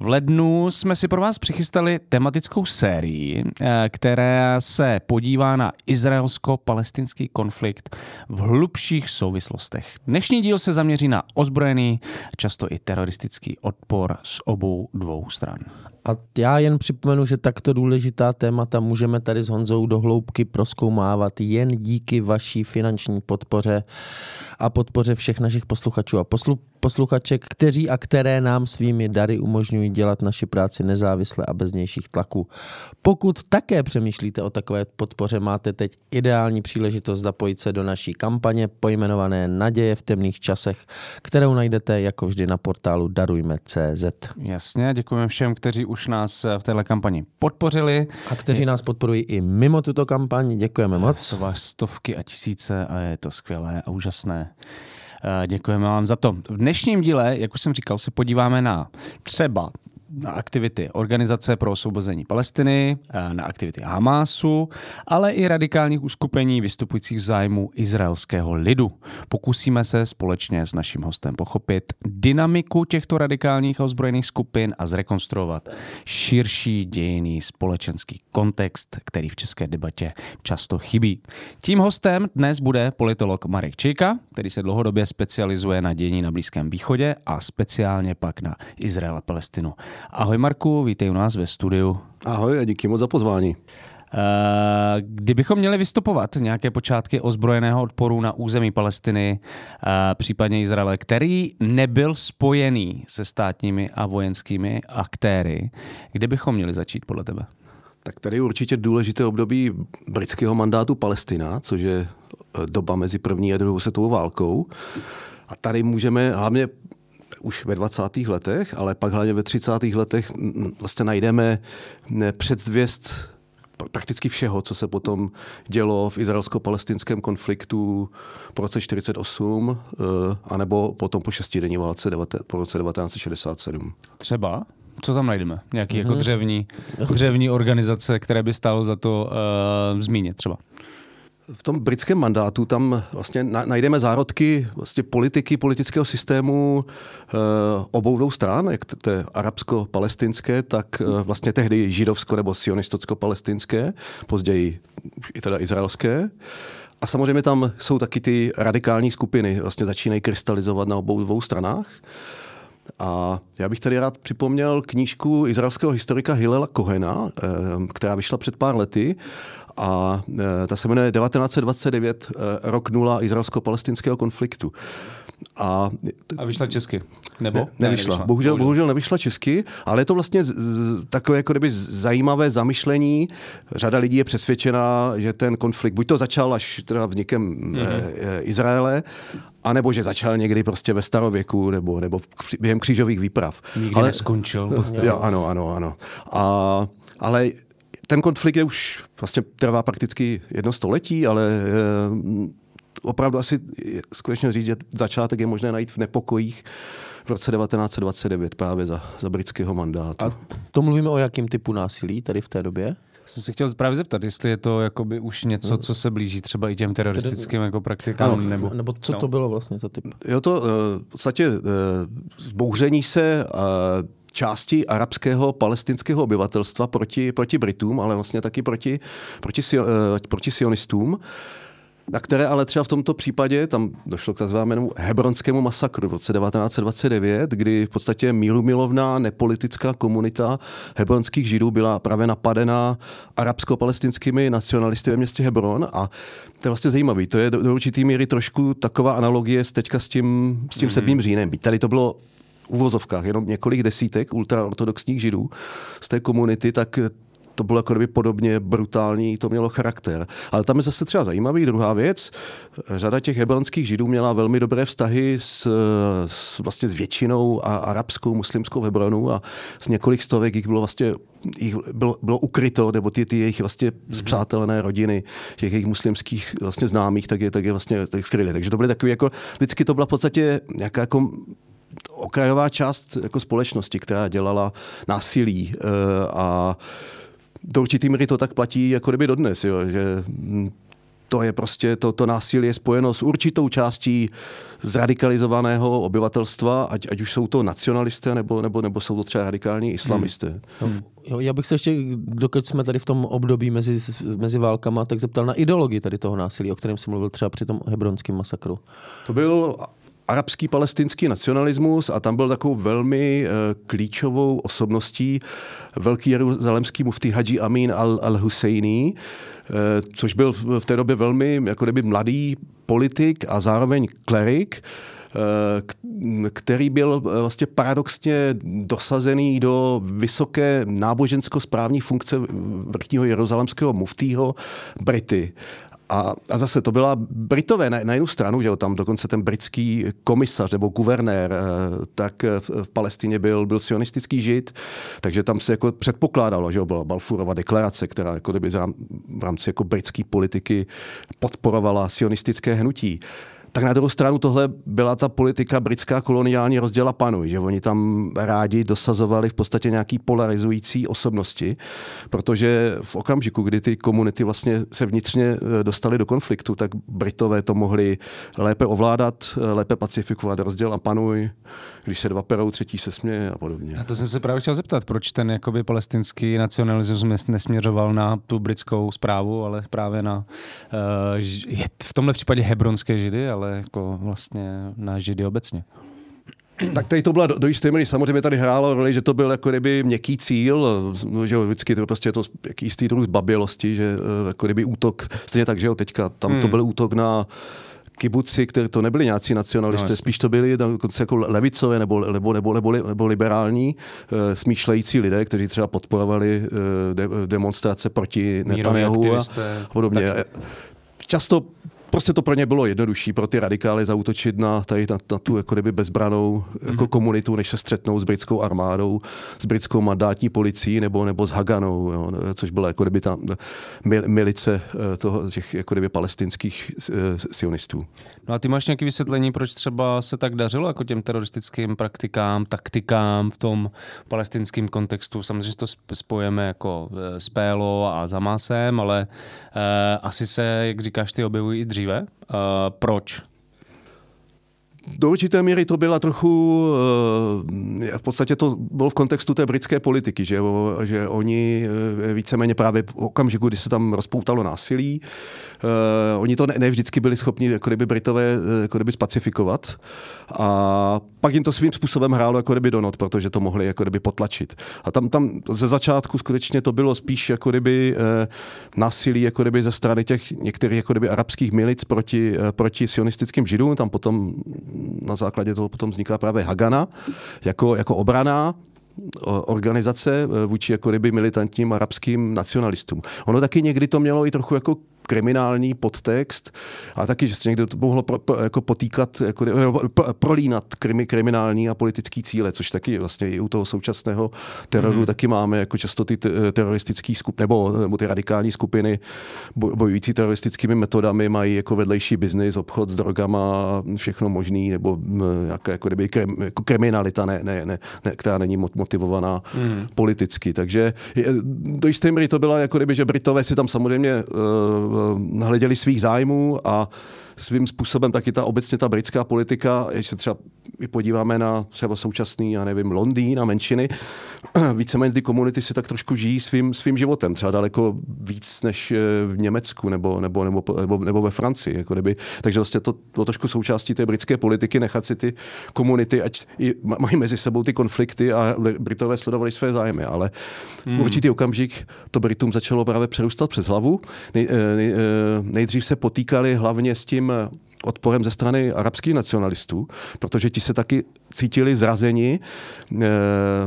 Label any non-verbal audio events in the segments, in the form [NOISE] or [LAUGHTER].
V lednu jsme si pro vás přichystali tematickou sérii, eh, která se podívá na izraelsko-palestinský konflikt v hlubších souvislostech. Dnešní díl se zaměří na ozbrojený, často i teroristický odpor z obou dvou stran. A já jen připomenu, že takto důležitá témata můžeme tady s Honzou do hloubky proskoumávat jen díky vaší finanční podpoře a podpoře všech našich posluchačů a poslu, posluchaček, kteří a které nám svými dary umožňují dělat naši práci nezávisle a bez vnějších tlaků. Pokud také přemýšlíte o takové podpoře, máte teď ideální příležitost zapojit se do naší kampaně pojmenované Naděje v temných časech, kterou najdete jako vždy na portálu darujme.cz. Jasně, děkujeme všem, kteří už nás eh, v téhle kampani podpořili. A kteří nás podporují i mimo tuto kampaň, děkujeme moc. To vás stovky a tisíce a je to skvělé a úžasné. Eh, Děkujeme vám za to. V dnešním díle, jak už jsem říkal, se podíváme na třeba na aktivity Organizace pro osvobození Palestiny, eh, na aktivity Hamásu, ale i radikálních uskupení vystupujících v zájmu izraelského lidu. Pokusíme se společně s naším hostem pochopit dynamiku těchto radikálních a ozbrojených skupin a zrekonstruovat širší dějiný společenský kontext, který v české debatě často chybí. Tím hostem dnes bude politolog Marek Čejka, který se dlouhodobě specializuje na dění na Blízkém východě a speciálně pak na Izrael a Palestinu. Ahoj Marku, vítej u nás ve studiu. Ahoj a díky moc za pozvání. Eh, Kdybychom měli vystupovat nějaké počátky ozbrojeného odporu na území Palestiny, eh, případně Izraele, který nebyl spojený se státními a vojenskými aktéry, kde bychom měli začít podle tebe? Tak tady je určitě důležité období britského mandátu Palestina, což je eh, doba mezi první a druhou světovou válkou. A tady můžeme hlavně už ve 20. letech, ale pak hlavně ve 30. letech vlastně najdeme předzvěst pr- prakticky všeho, co se potom dělo v izraelsko-palestinském konfliktu po roce 48, eh, anebo potom po šestidenní válce po roce 1967. Třeba? Co tam najdeme? Nějaký jako dřevní, dřevní organizace, které by stálo za to uh, zmínit třeba? V tom britském mandátu tam vlastně na- najdeme zárodky vlastně politiky, politického systému e, obou dvou stran, jak té arabsko-palestinské, tak e, vlastně tehdy židovsko- nebo sionistocko-palestinské, později i teda izraelské. A samozřejmě tam jsou taky ty radikální skupiny, vlastně začínají krystalizovat na obou dvou stranách. A já bych tady rád připomněl knížku izraelského historika Hilela Kohena, eh, která vyšla před pár lety a eh, ta se jmenuje 1929, eh, rok nula izraelsko-palestinského konfliktu. A A vyšla česky? Nebo? ne, nevyšla. Bohužel, bohužel nevyšla česky, ale je to vlastně z, z, takové jako kdyby zajímavé zamyšlení. Řada lidí je přesvědčená, že ten konflikt buď to začal až teda vznikem mm-hmm. e, Izraele, anebo že začal někdy prostě ve starověku, nebo, nebo v, během křížových výprav. Nikdy neskončil. prostě. Jo, ano, ano, ano. A, ale ten konflikt je už vlastně trvá prakticky jedno století, ale eh, opravdu asi je skutečně říct, že začátek je možné najít v nepokojích v roce 1929 právě za, za britského mandátu. A to mluvíme o jakém typu násilí tady v té době? Jsem se chtěl právě zeptat, jestli je to jakoby už něco, co se blíží třeba i těm teroristickým jako praktikám, Ano. nebo... Nebo co no. to bylo vlastně za typ? Jo, to eh, v podstatě eh, zbouření se eh, části arabského palestinského obyvatelstva proti, proti Britům, ale vlastně taky proti, proti, eh, proti sionistům. na které ale třeba v tomto případě, tam došlo k takzvanému hebronskému masakru v roce 1929, kdy v podstatě mírumilovná nepolitická komunita hebronských židů byla právě napadená arabsko-palestinskými nacionalisty ve městě Hebron a to je vlastně zajímavý. To je do, do určitý míry trošku taková analogie s teďka s tím, s tím mm-hmm. sedmým říjnem. Tady to bylo uvozovkách jenom několik desítek ultraortodoxních židů z té komunity, tak to bylo jako kdyby podobně brutální, to mělo charakter. Ale tam je zase třeba zajímavý druhá věc. Řada těch hebronských židů měla velmi dobré vztahy s, s vlastně s většinou a arabskou, muslimskou Hebronu a z několik stovek jich bylo vlastně jich bylo, bylo ukryto, nebo ty, ty jejich vlastně zpřátelené rodiny, těch jejich muslimských vlastně známých, tak je, tak je vlastně tak skryli. Takže to byly takové jako, vždycky to byla v podstatě nějaká jako okrajová část jako společnosti, která dělala násilí uh, a do určitý míry to tak platí jako kdyby dodnes, jo, že hm, to je prostě, to, to násilí je spojeno s určitou částí zradikalizovaného obyvatelstva, ať, ať už jsou to nacionalisté, nebo, nebo, nebo jsou to třeba radikální islamisté. Hmm. Jo, já bych se ještě, dokud jsme tady v tom období mezi, mezi válkama, tak zeptal na ideologii tady toho násilí, o kterém jsem mluvil třeba při tom hebronském masakru. To byl arabský palestinský nacionalismus a tam byl takovou velmi uh, klíčovou osobností velký jeruzalemský mufti Haji Amin al-Husseini, uh, což byl v té době velmi jako kdyby mladý politik a zároveň klerik, eh, který byl vlastně paradoxně dosazený do vysoké nábožensko-správní funkce vrchního jeruzalemského muftího Brity. A, a zase to byla Britové na, na jednu stranu, že jo, tam dokonce ten britský komisař nebo guvernér, eh, tak v, v Palestině byl, byl sionistický žid, takže tam se jako předpokládalo, že jo, byla Balfurova deklarace, která jako kdyby v rámci jako britské politiky podporovala sionistické hnutí tak na druhou stranu tohle byla ta politika britská koloniální rozděla panuj, že oni tam rádi dosazovali v podstatě nějaký polarizující osobnosti, protože v okamžiku, kdy ty komunity vlastně se vnitřně eh, dostali do konfliktu, tak Britové to mohli lépe ovládat, eh, lépe pacifikovat rozděl a panuj, když se dva perou, třetí se směje a podobně. A to jsem se právě chtěl zeptat, proč ten jakoby palestinský nacionalismus nesměřoval na tu britskou zprávu, ale právě na uh, v tomhle případě hebronské židy, ale jako vlastně na Židy obecně. Tak tady to byla do, do jisté míry, samozřejmě tady hrálo roli, že to byl jako kdyby měkký cíl, že vždycky to prostě je to jistý druh zbabělosti, že eh, jako kdyby útok, stejně tak, že jo, teďka tam hmm. to byl útok na kibuci, které to nebyli nějací nacionalisté, no, spíš to byli dokonce jako levicové nebo, nebo, nebo, nebo, nebo liberální e, smýšlející lidé, kteří třeba podporovali e, de, demonstrace proti Netanyahu a podobně. Tak... Často prostě to pro ně bylo jednodušší pro ty radikály zautočit na, tady, na, na tu jako kdyby bezbranou mm-hmm. jako mhm. komunitu, než se střetnou s britskou armádou, s britskou mandátní policií nebo, nebo s Haganou, jo, což byla jako kdyby ta milice eh, toho, těch jako kdyby palestinských eh, sionistů. No a ty máš nějaké vysvětlení, proč třeba se tak dařilo jako těm teroristickým praktikám, taktikám v tom palestinském kontextu? Samozřejmě to spojeme jako eh, s PLO a Zamásem, ale asi se, jak říkáš, ty objevují i dříve. Uh, proč? Do určité míry to byla trochu, eh, v podstatě to bylo v kontextu té britské politiky, že, že oni eh, víceméně právě v okamžiku, kdy se tam rozpoutalo násilí, uh, oni to ne, ne vždycky byli schopni jako kdyby Britové jako kdyby spacifikovat a pak jim to svým způsobem hrálo jako kdyby do not, protože to mohli jako kdyby potlačit. A tam, tam ze začátku skutečně to bylo spíš jako kdyby násilí jako kdyby ze strany těch některých jako kdyby arabských milic proti, proti sionistickým židům, tam potom na základě toho potom vznikla právě Hagana jako, jako obrana organizace e, vůči jako kdyby militantním arabským nacionalistům. Ono taky někdy to mělo i trochu jako kriminální podtext a taky, že se někdo to mohlo pro, pro, jako potýkat, jako, pro, prolínat krimi, kriminální a politický cíle, což taky vlastně i u toho současného teroru mm. taky máme, jako často ty teroristické skupiny, nebo, nebo ty radikální skupiny bojující teroristickými metodami mají jako vedlejší biznis, obchod s drogama, všechno možný, nebo jaká, jako kdyby krim, jako kriminalita, ne, ne, ne, ne, která není motivovaná mm. politicky. Takže do jisté míry to byla jako kdyby, že Britové si tam samozřejmě uh, hleděli svých zájmů a svým způsobem taky ta obecně ta britská politika, když se třeba i podíváme na třeba současný, já nevím, Londýn a menšiny, [CLEARS THROAT] víceméně ty komunity si tak trošku žijí svým, svým životem, třeba daleko víc než eh, v Německu nebo, nebo, nebo, nebo, nebo ve Francii. Jako kdyby. Takže vlastně to, to trošku součástí té britské politiky, nechat si ty komunity, ať i mají mezi sebou ty konflikty a Britové sledovali své zájmy. Ale hmm. určitý okamžik to Britům začalo právě přerůstat přes hlavu. Nej, eh, nej, eh, nejdřív se potýkali hlavně s tím odporem ze strany arabských nacionalistů, protože ti se taky cítili zrazeni eh,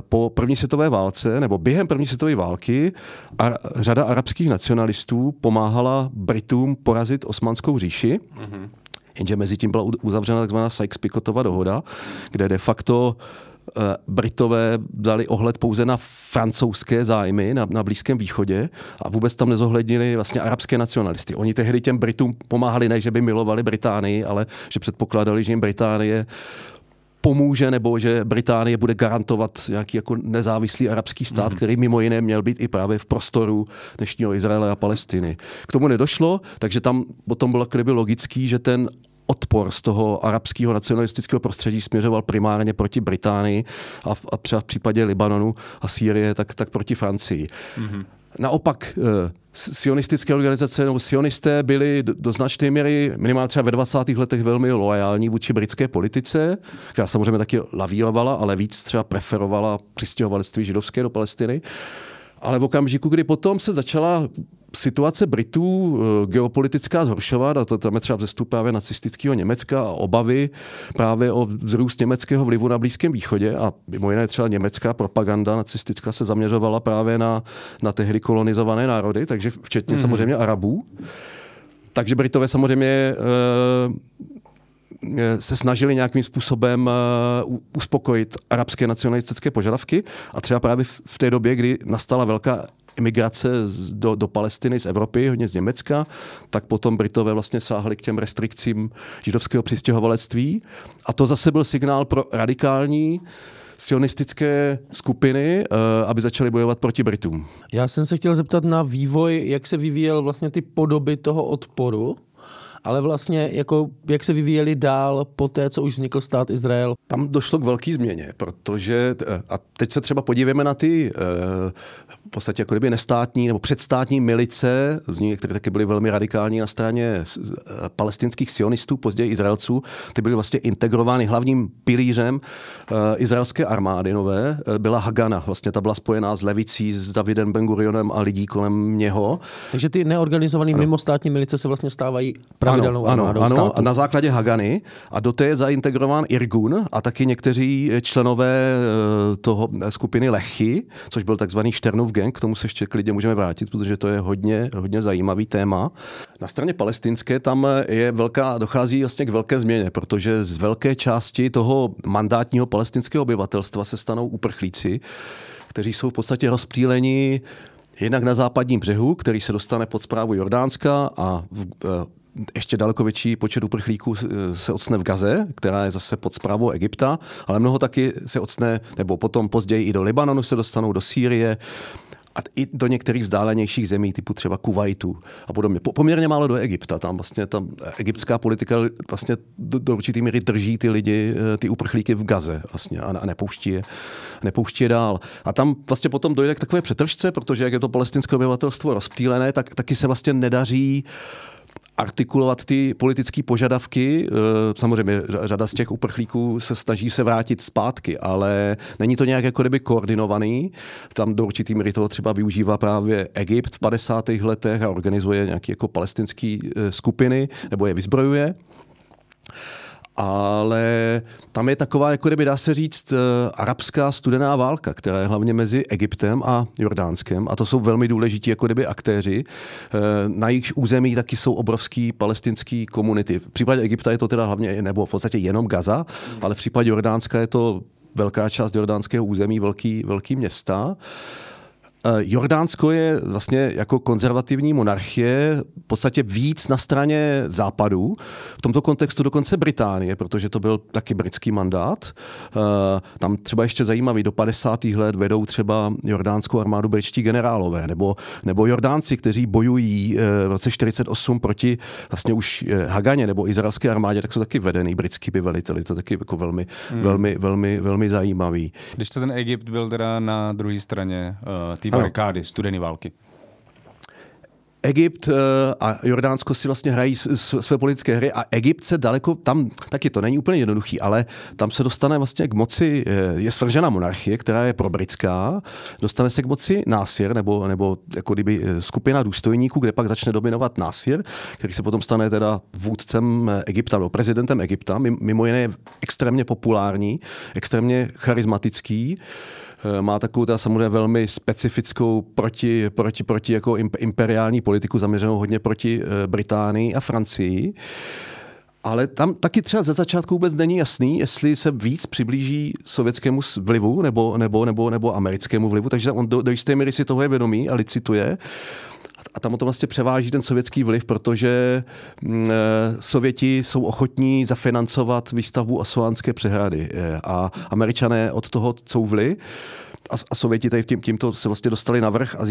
po první světové válce nebo během první světové války a řada arabských nacionalistů pomáhala Britům porazit osmanskou říši. Mm-hmm. Jenže mezi tím byla uzavřena tzv. Sykes-Picotova dohoda, kde de facto Eh, Britové dali ohled pouze na francouzské zájmy na, na Blízkém východě a vůbec tam nezohlednili vlastně arabské nacionalisty. Oni tehdy těm Britům pomáhali, ne že by milovali Británii, ale že předpokládali, že jim Británie pomůže nebo že Británie bude garantovat nějaký jako nezávislý arabský stát, mm. který mimo jiné měl být i právě v prostoru dnešního Izraele a Palestiny. K tomu nedošlo, takže tam potom bylo kdyby logický, že ten odpor z toho arabského nacionalistického prostředí směřoval primárně proti Británii a, v, a třeba v případě Libanonu a Sýrie tak, tak proti Francii. Mm-hmm. Naopak eh, sionistické organizace nebo sionisté byli do značné míry minimálně třeba ve 20. letech velmi loajální vůči britské politice, která samozřejmě taky lavírovala, ale víc třeba preferovala přistěhovalectví židovské do Palestiny. Ale v okamžiku, kdy potom se začala situace Britů eh, geopolitická zhoršovat, a to tam je třeba vzestup právě nacistického Německa a obavy právě o vzrůst německého vlivu na Blízkém východě a mimo jiné třeba německá propaganda nacistická se zaměřovala právě na, na tehdy kolonizované národy, takže včetně mm. samozřejmě Arabů. Takže Britové samozřejmě e, se snažili nějakým způsobem uspokojit arabské nacionalistické požadavky a třeba právě v té době, kdy nastala velká imigrace do, do Palestiny z Evropy, hodně z Německa, tak potom Britové vlastně sáhli k těm restrikcím židovského přistěhovalectví. A to zase byl signál pro radikální sionistické skupiny, eh, aby začaly bojovat proti Britům. Já jsem se chtěl zeptat na vývoj, jak se vyvíjel vlastně ty podoby toho odporu ale vlastně jako, jak se vyvíjeli dál po té, co už vznikl stát Izrael? Tam došlo k velké změně, protože, a teď se třeba podívejme na ty eh, v podstatě jako kdyby nestátní nebo předstátní milice, které taky byly velmi radikální na straně eh, palestinských sionistů, později Izraelců, ty byly vlastně integrovány hlavním pilířem izraelské armády nové, byla Hagana, vlastně ta byla spojená s levicí, s Davidem Ben Gurionem a lidí kolem něho. Takže ty neorganizované mimostátní milice se vlastně stávají pravidelnou ano, ano, ano, státu. na základě Hagany a do té je zaintegrován Irgun a taky někteří členové eh, toho skupiny Lechy, což byl takzvaný Šternův gang, k tomu se ještě klidně můžeme vrátit, protože to je hodně, hodně zajímavý téma. Na straně palestinské tam je velká, dochází vlastně k velké změně, protože z velké části toho mandátního palestinského obyvatelstva se stanou uprchlíci, kteří jsou v podstatě rozptýleni jednak na západním břehu, který se dostane pod zprávu Jordánska a v, eh, ještě daleko větší počet uprchlíků se ocne v Gaze, která je zase pod zprávou Egypta, ale mnoho taky se ocne, nebo potom později i do Libanonu se dostanou, do Sýrie a i do některých vzdálenějších zemí, typu třeba Kuwaitu a podobně. Poměrně málo do Egypta. Tam vlastně ta egyptská politika vlastně do, do určitý míry drží ty lidi, eh, ty uprchlíky v Gaze vlastně a, a nepouští, je, nepouští je dál. A tam vlastně potom dojde k takové přetržce, protože jak je to palestinské obyvatelstvo rozptýlené, tak taky se vlastně nedaří uh, artikulovat ty politické požadavky. Eh, samozřejmě řada z těch uprchlíků se snaží se vrátit zpátky, ale není to nějak jako kdyby koordinovaný. Tam do určitý míry toho třeba využívá právě Egypt v 50. letech a organizuje nějaké jako palestinské eh, skupiny nebo je vyzbrojuje ale tam je taková, jako kdyby dá se říct, eh, arabská studená válka, která je hlavně mezi Egyptem a Jordánskem a to jsou velmi důležití jako kdyby aktéři. Eh, na jejich území taky jsou obrovský palestinský komunity. V případě Egypta je to teda hlavně, nebo v podstatě jenom Gaza, ale v případě Jordánska je to velká část jordánského území, velký, velký města. Eh, Jordánsko je vlastně jako konzervativní monarchie v podstatě víc na straně západu, v tomto kontextu dokonce Británie, protože to byl taky britský mandát. Eh, tam třeba ještě zajímavý, do 50. let vedou třeba jordánskou armádu britští generálové, nebo, nebo Jordánci, kteří bojují eh, v roce 48 proti vlastně už Haganě nebo izraelské armádě, tak jsou taky vedený britský veliteli, to taky jako velmi, hmm. velmi, velmi, velmi zajímavý. Když to ten Egypt byl teda na druhé straně uh, té barikády, studené války. Egypt eh, a Jordánsko si vlastně hrají své politické hry a Egypt se daleko, tam taky to není úplně jednoduchý, ale tam se dostane vlastně k moci, eh, je svržena monarchie, která je probritská, dostane se k moci Násir, nebo, nebo jako kdyby eh, skupina důstojníků, kde pak začne dominovat Násir, který se potom stane teda vůdcem Egypta, nebo prezidentem Egypta, mimo jiné je extrémně populární, extrémně charismatický. Eh, má takovou ta samozřejmě velmi specifickou proti, proti, proti jako imperiální politiku zaměřenou hodně proti eh, Británii a Francii. Ale tam taky třeba ze začátku vůbec není jasný, jestli se víc přiblíží sovětskému vlivu nebo, nebo, nebo, nebo americkému vlivu, takže on do, do jisté míry si toho je vědomý a licituje. A tam o to vlastně převáží ten sovětský vliv, protože mm, eh, Sověti jsou ochotní zafinancovat výstavbu Asuánské přehrady eh, a američané od toho couvli a, a Sověti tady tím, tímto se vlastně dostali na vrch a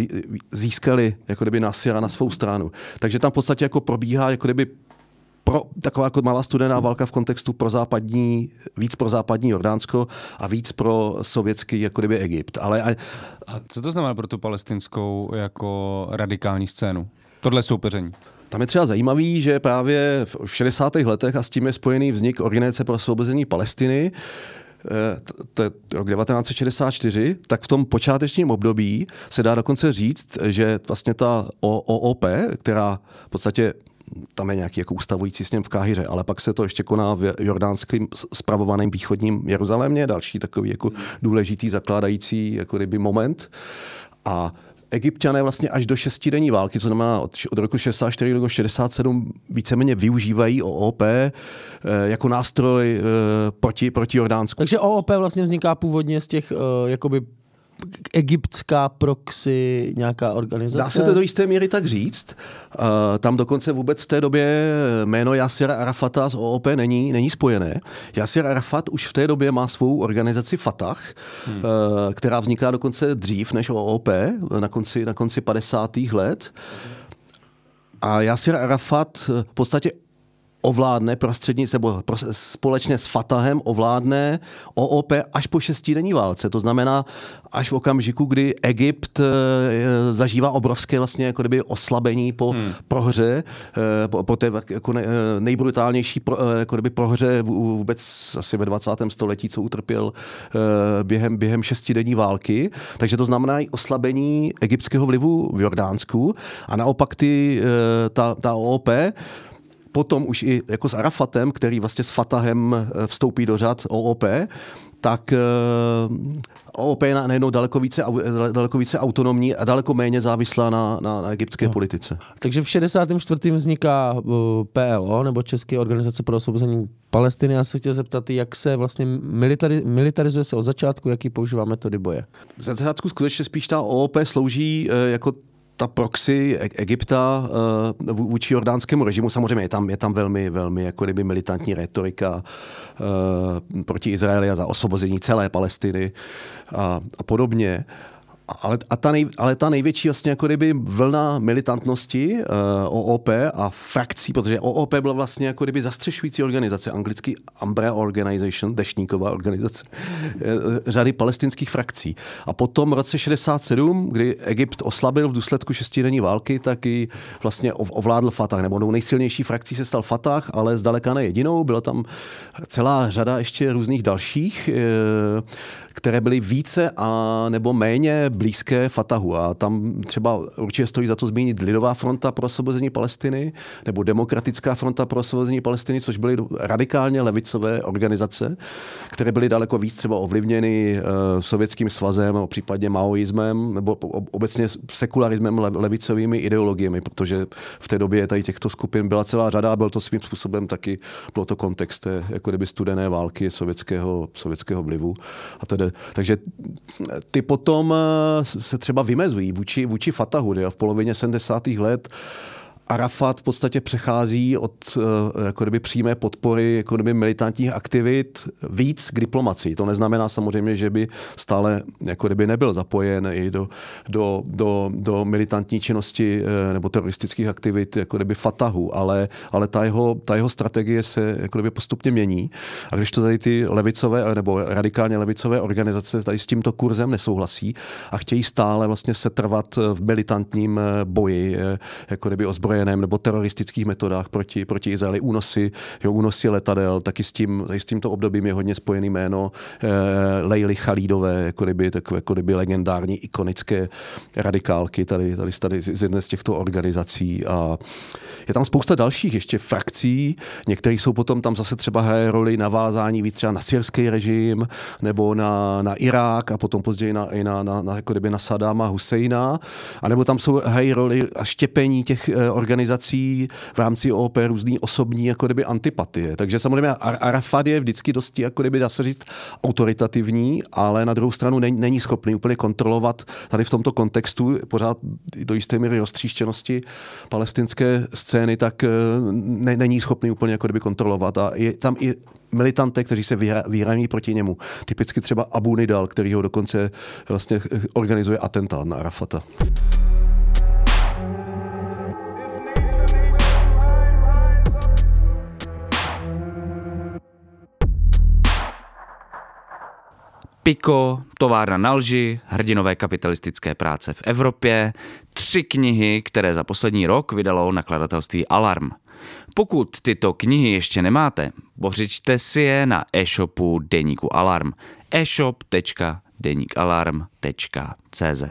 získali jako kdyby Nasira na svou stranu. Takže tam v podstatě jako probíhá jako kdyby pro, taková jako malá studená válka v kontextu pro západní, víc pro západní Jordánsko a víc pro sovětský jako kdyby Egypt. Ale, a, a co to znamená pro tu palestinskou jako radikální scénu? Tohle soupeření. Tam je třeba zajímavý, že právě v 60. letech a s tím je spojený vznik Organizace pro osvobození Palestiny, eh, to je rok 1964, tak v tom počátečním období se dá dokonce říct, že vlastně ta OOP, která v podstatě tam je nějaký jako ustavující sněm v Káhyře, ale pak se to ještě koná v jordánském spravovaném východním Jeruzalémě, další takový jako důležitý zakládající jako kdyby moment. A Egyptiané vlastně až do šestidenní války, co znamená od, od roku 64 do 67, víceméně využívají OOP e, jako nástroj e, proti, proti Jordánsku. Takže OOP vlastně vzniká původně z těch e, jakoby egyptská proxy nějaká organizace? Dá se to do jisté míry tak říct. Uh, tam dokonce vůbec v té době jméno Yasser Arafata z OOP není, není spojené. Yasser Arafat už v té době má svou organizaci Fatah, hmm. uh, která vzniká dokonce dřív než OOP, na konci, na konci 50. let. A Yasser Arafat v podstatě ovládne prostřednictvím, nebo společně s Fatahem ovládne OOP až po šestidenní válce. To znamená až v okamžiku, kdy Egypt eh, zažívá obrovské vlastně jako kdyby oslabení po hmm. prohře, eh, po, po té jako eh, nejbrutálnější pro, jako kdyby prohře vůbec asi ve 20. století, co utrpěl během, během šestidenní války. Takže to znamená i oslabení egyptského vlivu v Jordánsku a naopak ty, ta, ta OOP potom už i jako s Arafatem, který vlastně s Fatahem eh, vstoupí do řad OOP, tak eh, OOP je najednou daleko více, daleko více autonomní a daleko méně závislá na, na, na egyptské no. politice. Takže v 64. vzniká eh, PLO, nebo České organizace pro osvobození Palestiny. Já se chtěl zeptat, jak se vlastně militari, militarizuje se od začátku, jaký používá metody boje? Za začátku skutečně spíš ta OOP slouží jako ta proxy e- Egypta uh, vůči jordánskému režimu, samozřejmě je tam, je tam velmi, velmi jako kdyby militantní retorika uh, proti Izraeli a za osvobození celé Palestiny a, a podobně ale, a ta nej, ale ta největší vlastně jako kdyby vlna militantnosti uh, eh, OOP a frakcí, protože OOP byla vlastně jako kdyby zastřešující organizace, anglický Umbrella Organization, dešníková organizace, uh, řady palestinských frakcí. A potom v roce 67, kdy Egypt oslabil v důsledku šestidenní války, tak i vlastně ovládl Fatah, nebo nejsilnější frakcí se stal Fatah, ale zdaleka ne jedinou, byla tam celá řada ještě různých dalších uh, které byly více a nebo méně blízké Fatahu. A tam třeba určitě stojí za to zmínit Lidová fronta pro osvobození Palestiny nebo Demokratická fronta pro osvobození Palestiny, což byly radikálně levicové organizace, které byly daleko víc třeba ovlivněny uh, sovětským svazem, případně maoismem, nebo obecně sekularismem, levicovými ideologiemi, protože v té době tady těchto skupin byla celá řada a byl to svým způsobem taky, bylo to kontext té, jako kdyby studené války sovětského, sovětského vlivu a tedy takže ty potom se třeba vymezují vůči, vůči Fatahu. V polovině 70. let Arafat v podstatě přechází od eh, jako kdyby přímé podpory jako kdyby militantních aktivit víc k diplomaci. To neznamená samozřejmě, že by stále jako kdyby nebyl zapojen i do, do, do, do militantní činnosti eh, nebo teroristických aktivit jako kdyby Fatahu, ale, ale ta, jeho, ta jeho strategie se jako kdyby postupně mění. A když to tady ty levicové nebo radikálně levicové organizace tady s tímto kurzem nesouhlasí a chtějí stále vlastně setrvat v militantním eh, boji jako kdyby ozbrojené ozbrojeném nebo teroristických metodách proti, proti Izraeli, únosy, jo, únosy letadel, taky s, tím, s tímto obdobím je hodně spojený jméno eh, Leily Khalidové, jako kdyby, takové, jako kdyby legendární, ikonické radikálky tady, tady, tady z jedné z těchto organizací. A je tam spousta dalších ještě frakcí, některé jsou potom tam zase třeba hraje roli navázání víc třeba na syrský režim nebo na, na Irák a potom později na, i na, na, na, jako kdyby na Sadáma Husejna, a nebo tam jsou hrají roli a štěpení těch eh, v rámci OP různý osobní jako kdyby antipatie. Takže samozřejmě Arafat je vždycky dosti, jako kdyby dá se říct, autoritativní, ale na druhou stranu není, není schopný úplně kontrolovat tady v tomto kontextu pořád do jisté míry roztříštěnosti palestinské scény, tak eh, ne, není schopný úplně jako kdyby kontrolovat. A je tam i militante, kteří se vyhraní proti němu. Typicky třeba Abu Nidal, který ho dokonce vlastně organizuje atentát na Arafata. Piko, továrna na lži, hrdinové kapitalistické práce v Evropě, tři knihy, které za poslední rok vydalo nakladatelství Alarm. Pokud tyto knihy ještě nemáte, pořičte si je na e-shopu Deníku Alarm. e-shop.denikalarm.cz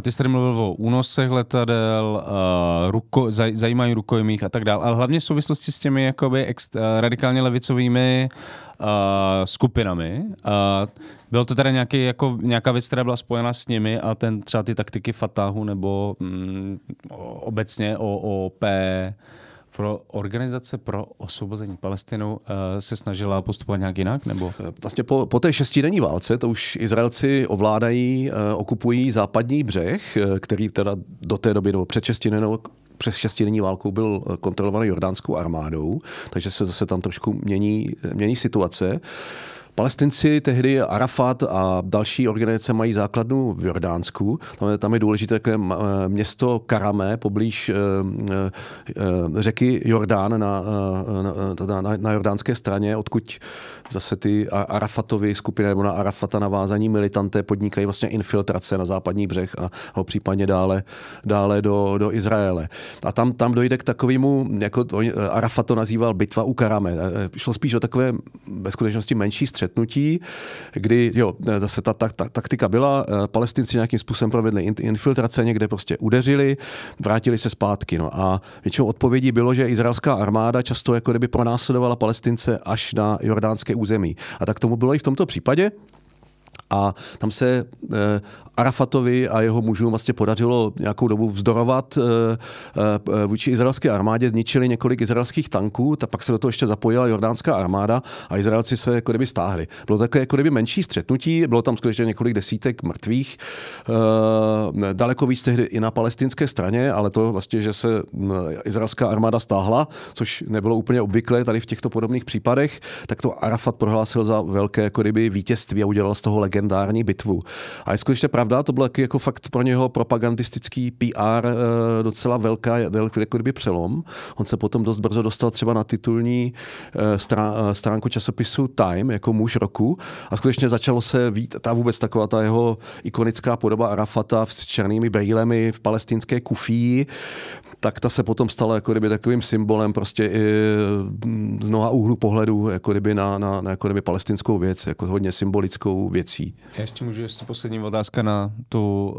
ty jsi tady mluvil o únosech letadel, uh, ruko, zaj, zajímají rukojmích a tak dále, ale hlavně v souvislosti s těmi jakoby ex, uh, radikálně levicovými uh, skupinami. Uh, bylo to teda nějaký, jako, nějaká věc, která byla spojena s nimi a ten třeba ty taktiky Fatahu nebo mm, obecně OOP, pro organizace pro osvobození Palestinu uh, se snažila postupovat nějak jinak? Nebo? Eh, vlastně po, po té šestidenní válce to už Izraelci ovládají, uh, okupují západní břeh, který teda do té doby, nebo před šestidennou přes šestidenní válkou byl kontrolovaný jordánskou armádou, takže se zase tam trošku mění, mění situace. Palestinci tehdy Arafat a další organizace mají základnu v Jordánsku. Tam je, tam je důležité takové město Karame, poblíž eh, eh, řeky Jordán na, eh, na, na, na jordánské straně, odkud zase ty Arafatovy skupiny nebo na Arafata navázaní militanté podnikají vlastně infiltrace na západní břeh a ho případně dále, dále do, do Izraele. A tam, tam dojde k takovému, jako Arafat to nazýval bitva u Karame. Šlo spíš o takové ve skutečnosti menší střetnutí, kdy jo, zase ta, ta, ta taktika byla, eh, palestinci nějakým způsobem provedli infiltrace, někde prostě udeřili, vrátili se zpátky. No a většinou odpovědí bylo, že izraelská armáda často jako kdyby pronásledovala palestince až na jordánské území. A tak tomu bylo i v tomto případě. A tam se eh, Arafatovi a jeho mužům vlastně podařilo nějakou dobu vzdorovat eh, eh, vůči izraelské armádě, zničili několik izraelských tanků, tak pak se do toho ještě zapojila jordánská armáda a Izraelci se jako kdyby stáhli. Bylo takové jako kdyby menší střetnutí, bylo tam skutečně několik desítek mrtvých, daleko víc tehdy i na palestinské straně, ale to vlastně, že se izraelská armáda stáhla, což nebylo úplně obvyklé tady v těchto podobných případech, tak to Arafat prohlásil za velké jako kdyby vítězství a udělal z toho legend legendární bitvu. A je skutečně pravda, to byl jako fakt pro něho propagandistický PR eh, docela velká, velký jako kdyby přelom. On se potom dost brzo dostal třeba na titulní eh, eh, stránku časopisu Time jako muž roku a skutečně začalo se vít, ta vůbec taková ta jeho ikonická podoba Arafata s černými brýlemi v palestinské kufí, tak ta se potom stala jako kdyby takovým symbolem prostě i z mnoha úhlu pohledu jako kdyby na, na, na jako kdyby palestinskou věc, jako hodně symbolickou věcí. Já ještě můžu ještě poslední otázka na, tu,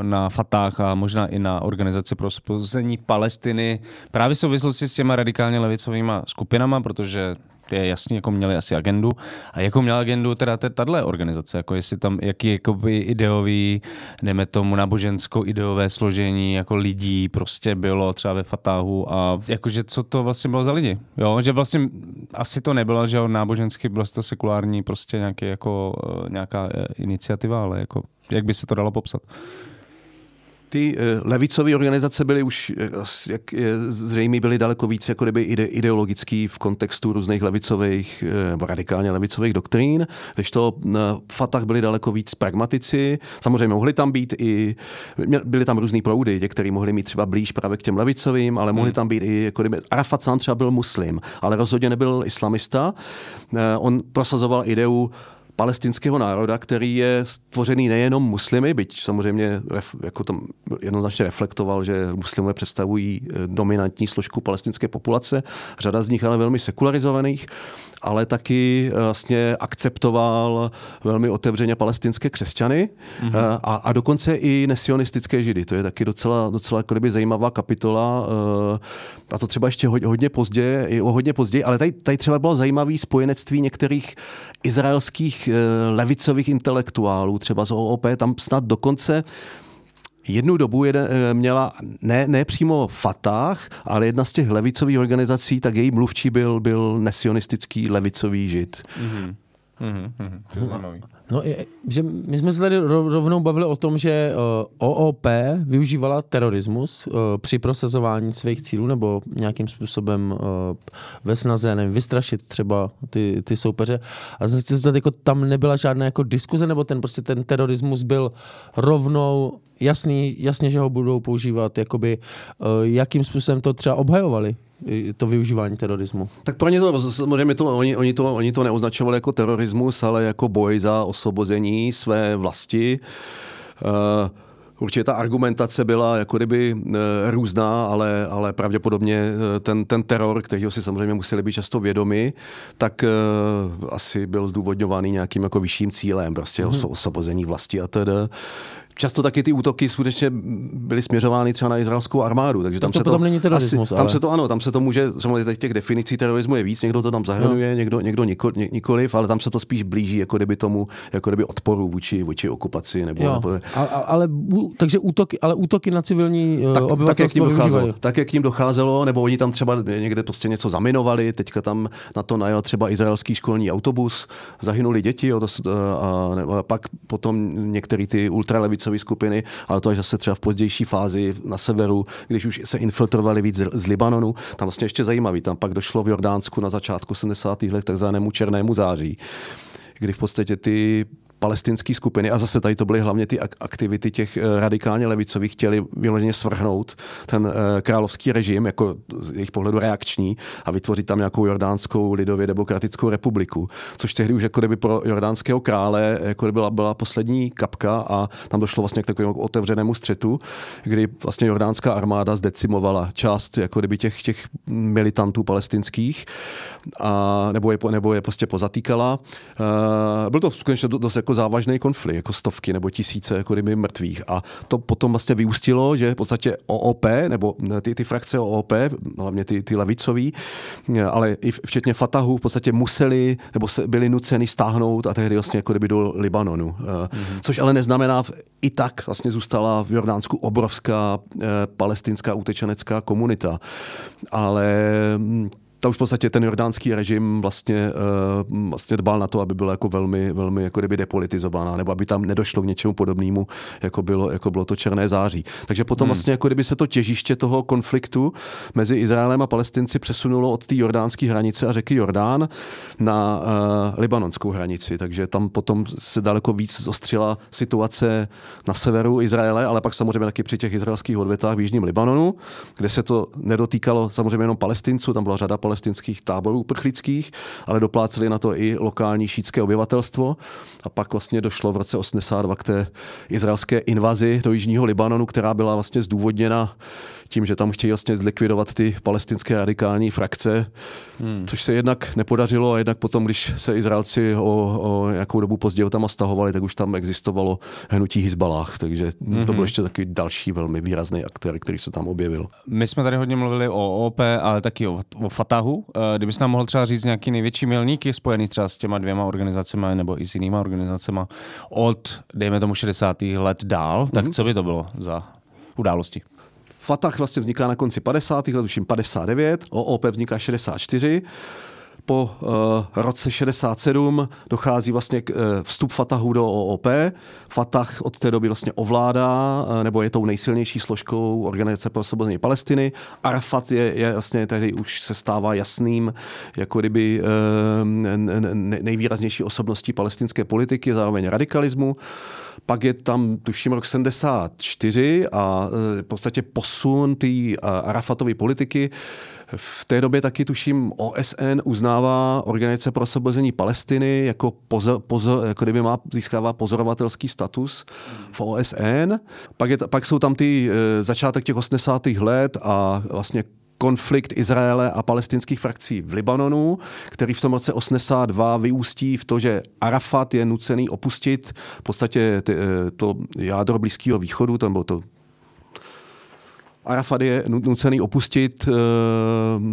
eh, na Fatah a možná i na Organizaci pro spození Palestiny. Právě souvislosti s těma radikálně levicovými skupinama, protože je jasně jako měli asi agendu. A jako měla agendu teda tahle organizace, jako jestli tam, jaký jakoby ideový, jdeme tomu nábožensko-ideové složení jako lidí prostě bylo třeba ve Fatahu a jakože co to vlastně bylo za lidi. Jo, že vlastně asi to nebylo, že nábožensky bylo to sekulární prostě nějaký jako eh, nějaká eh, iniciativa, ale jako jak by se to dalo popsat? Ty eh, levicové organizace byly už, eh, jak je zřejmě, byly daleko víc jako kdyby ide, ideologický v kontextu různých levicových, eh, nebo radikálně levicových doktrín, když to Fatah byli daleko víc pragmatici. Samozřejmě mohli tam být i, byly tam různý proudy, některý mohli mít třeba blíž právě k těm levicovým, ale mohli hmm. tam být i, jako kdyby, Arafat sám třeba byl muslim, ale rozhodně nebyl islamista. On prosazoval ideu palestinského národa, který je stvořený nejenom muslimy, byť samozřejmě jako tam jednoznačně reflektoval, že muslimové představují eh, dominantní složku palestinské populace, řada z nich ale velmi sekularizovaných, ale taky eh, vlastně akceptoval velmi otevřeně palestinské křesťany mm-hmm. a, a dokonce i nesionistické židy. To je taky docela, docela jako kdyby zajímavá kapitola a to třeba ještě hodně později, i o hodně později, ale tady, tady třeba bylo zajímavé spojenectví některých izraelských levicových intelektuálů, třeba z OOP, tam snad dokonce jednu dobu jeden, eh, měla ne, ne přímo Fatah, ale jedna z těch levicových organizací, tak její mluvčí byl, byl nesionistický levicový žid. Mm-hmm. Mm-hmm. No, že my jsme se tady rovnou bavili o tom, že eh, OOP využívala terorismus eh, při prosazování svých cílů nebo nějakým způsobem ve snaze nevím, vystrašit třeba ty, ty soupeře. A jsem se zeptat, jako tam nebyla žádná jako diskuze, nebo ten prostě ten terorismus byl rovnou jasný, jasně, že ho budou používat, jakoby, uh, jakým způsobem to třeba obhajovali to využívání terorismu. Tak pro ně to, samozřejmě to, oni, oni, to, oni to neoznačovali jako terorismus, ale jako boj za osvobození své vlasti. Uh, Určitě ta argumentace byla jako kdyby e, různá, ale, ale pravděpodobně ten, ten teror, kterýho si samozřejmě museli být často vědomi, tak e, asi byl zdůvodňovaný nějakým jako vyšším cílem, prostě mm-hmm. osvobození vlasti a tedy. Často taky ty útoky skutečně byly směřovány třeba na izraelskou armádu, takže tam to se to, není terorismus, asi, tam se to ano, tam se to může, samozřejmě těch definicí terorismu je víc, někdo to tam zahrnuje, no. někdo, někdo nikol, nikoliv, ale tam se to spíš blíží jako kdyby tomu, jako kdyby odporu vůči, vůči okupaci. Nebo, jo. nebo... A, ale, takže útoky, ale útoky na civilní tak, obyvatelstvo tak, jak k ním docházelo, tak, jak k ním docházelo, nebo oni tam třeba někde prostě něco zaminovali, teďka tam na to najel třeba izraelský školní autobus, zahynuli děti jo, to, a, a, a pak potom některé ty ultralevicové pravicové skupiny, ale to až zase třeba v pozdější fázi na severu, když už se infiltrovali víc z Libanonu. Tam vlastně ještě zajímavý, tam pak došlo v Jordánsku na začátku 70. let takzvanému černému září kdy v podstatě ty palestinské skupiny, a zase tady to byly hlavně ty aktivity těch eh, radikálně levicových, chtěli vyloženě svrhnout ten eh, královský režim, jako z jejich pohledu reakční, a vytvořit tam nějakou jordánskou lidově demokratickou republiku, což tehdy už jako kdyby pro jordánského krále jako byla, byla poslední kapka a tam došlo vlastně k takovému otevřenému střetu, kdy vlastně jordánská armáda zdecimovala část jako kdyby těch, těch militantů palestinských a, nebo, je, nebo je prostě pozatýkala. Uh, byl to skutečně dost jako závažný konflikt, jako stovky nebo tisíce jako kdyby mrtvých. A to potom vlastně vyústilo, že v podstatě OOP, nebo ty, ty frakce OOP, hlavně ty, ty levicový, ale i včetně Fatahu v podstatě museli, nebo se byli nuceni stáhnout a tehdy vlastně jako kdyby do Libanonu. Mm-hmm. Což ale neznamená, i tak vlastně zůstala v Jordánsku obrovská eh, palestinská utečenecká komunita. Ale ta už v podstatě ten jordánský režim vlastně, uh, vlastně dbal na to, aby byla jako velmi, velmi jako kdyby depolitizovaná, nebo aby tam nedošlo k něčemu podobnému, jako bylo, jako bylo to Černé září. Takže potom hmm. vlastně jako kdyby se to těžiště toho konfliktu mezi Izraelem a Palestinci přesunulo od té jordánské hranice a řeky Jordán na uh, libanonskou hranici. Takže tam potom se daleko víc zostřila situace na severu Izraele, ale pak samozřejmě taky při těch izraelských odvětách v jižním Libanonu, kde se to nedotýkalo samozřejmě jenom Palestinců, tam byla řada Palestinců palestinských táborů uprchlických, ale dopláceli na to i lokální šítské obyvatelstvo. A pak vlastně došlo v roce 82 k té izraelské invazi do jižního Libanonu, která byla vlastně zdůvodněna tím, že tam chtějí vlastně zlikvidovat ty palestinské radikální frakce, hmm. což se jednak nepodařilo a jednak potom, když se Izraelci o, o nějakou dobu později tam stahovali, tak už tam existovalo hnutí Hezbalah, takže hmm. to byl ještě takový další velmi výrazný aktér, který se tam objevil. My jsme tady hodně mluvili o OP, ale taky o, o Fatahu. Eh, kdybys nám mohl třeba říct nějaký největší milníky spojený třeba s těma dvěma organizacemi nebo i s jinýma organizacemi od, dejme tomu, 60. let dál, tak mm-hmm. co by to bylo za události? Fatah vlastně vzniká na konci 50. let, už 59, OOP vzniká 64 po uh, roce 67 dochází vlastně k uh, vstup Fatahu do OOP. Fatah od té doby vlastně ovládá, uh, nebo je tou nejsilnější složkou Organizace pro osvobození Palestiny. Arafat je, je vlastně tehdy už se stává jasným, jako kdyby uh, nejvýraznější osobností palestinské politiky, zároveň radikalismu. Pak je tam, tuším, rok 74 a v podstatě posun té Arafatové politiky v té době taky tuším OSN uznává Organizace pro osvobození Palestiny jako, pozor, pozor, jako kdyby má, získává pozorovatelský status v OSN. Pak, je, pak jsou tam ty e, začátek těch 80. let a vlastně konflikt Izraele a palestinských frakcí v Libanonu, který v tom roce 82 vyústí v to, že Arafat je nucený opustit v podstatě e, to jádro Blízkého východu, to, nebo to Arafat je nucený opustit uh,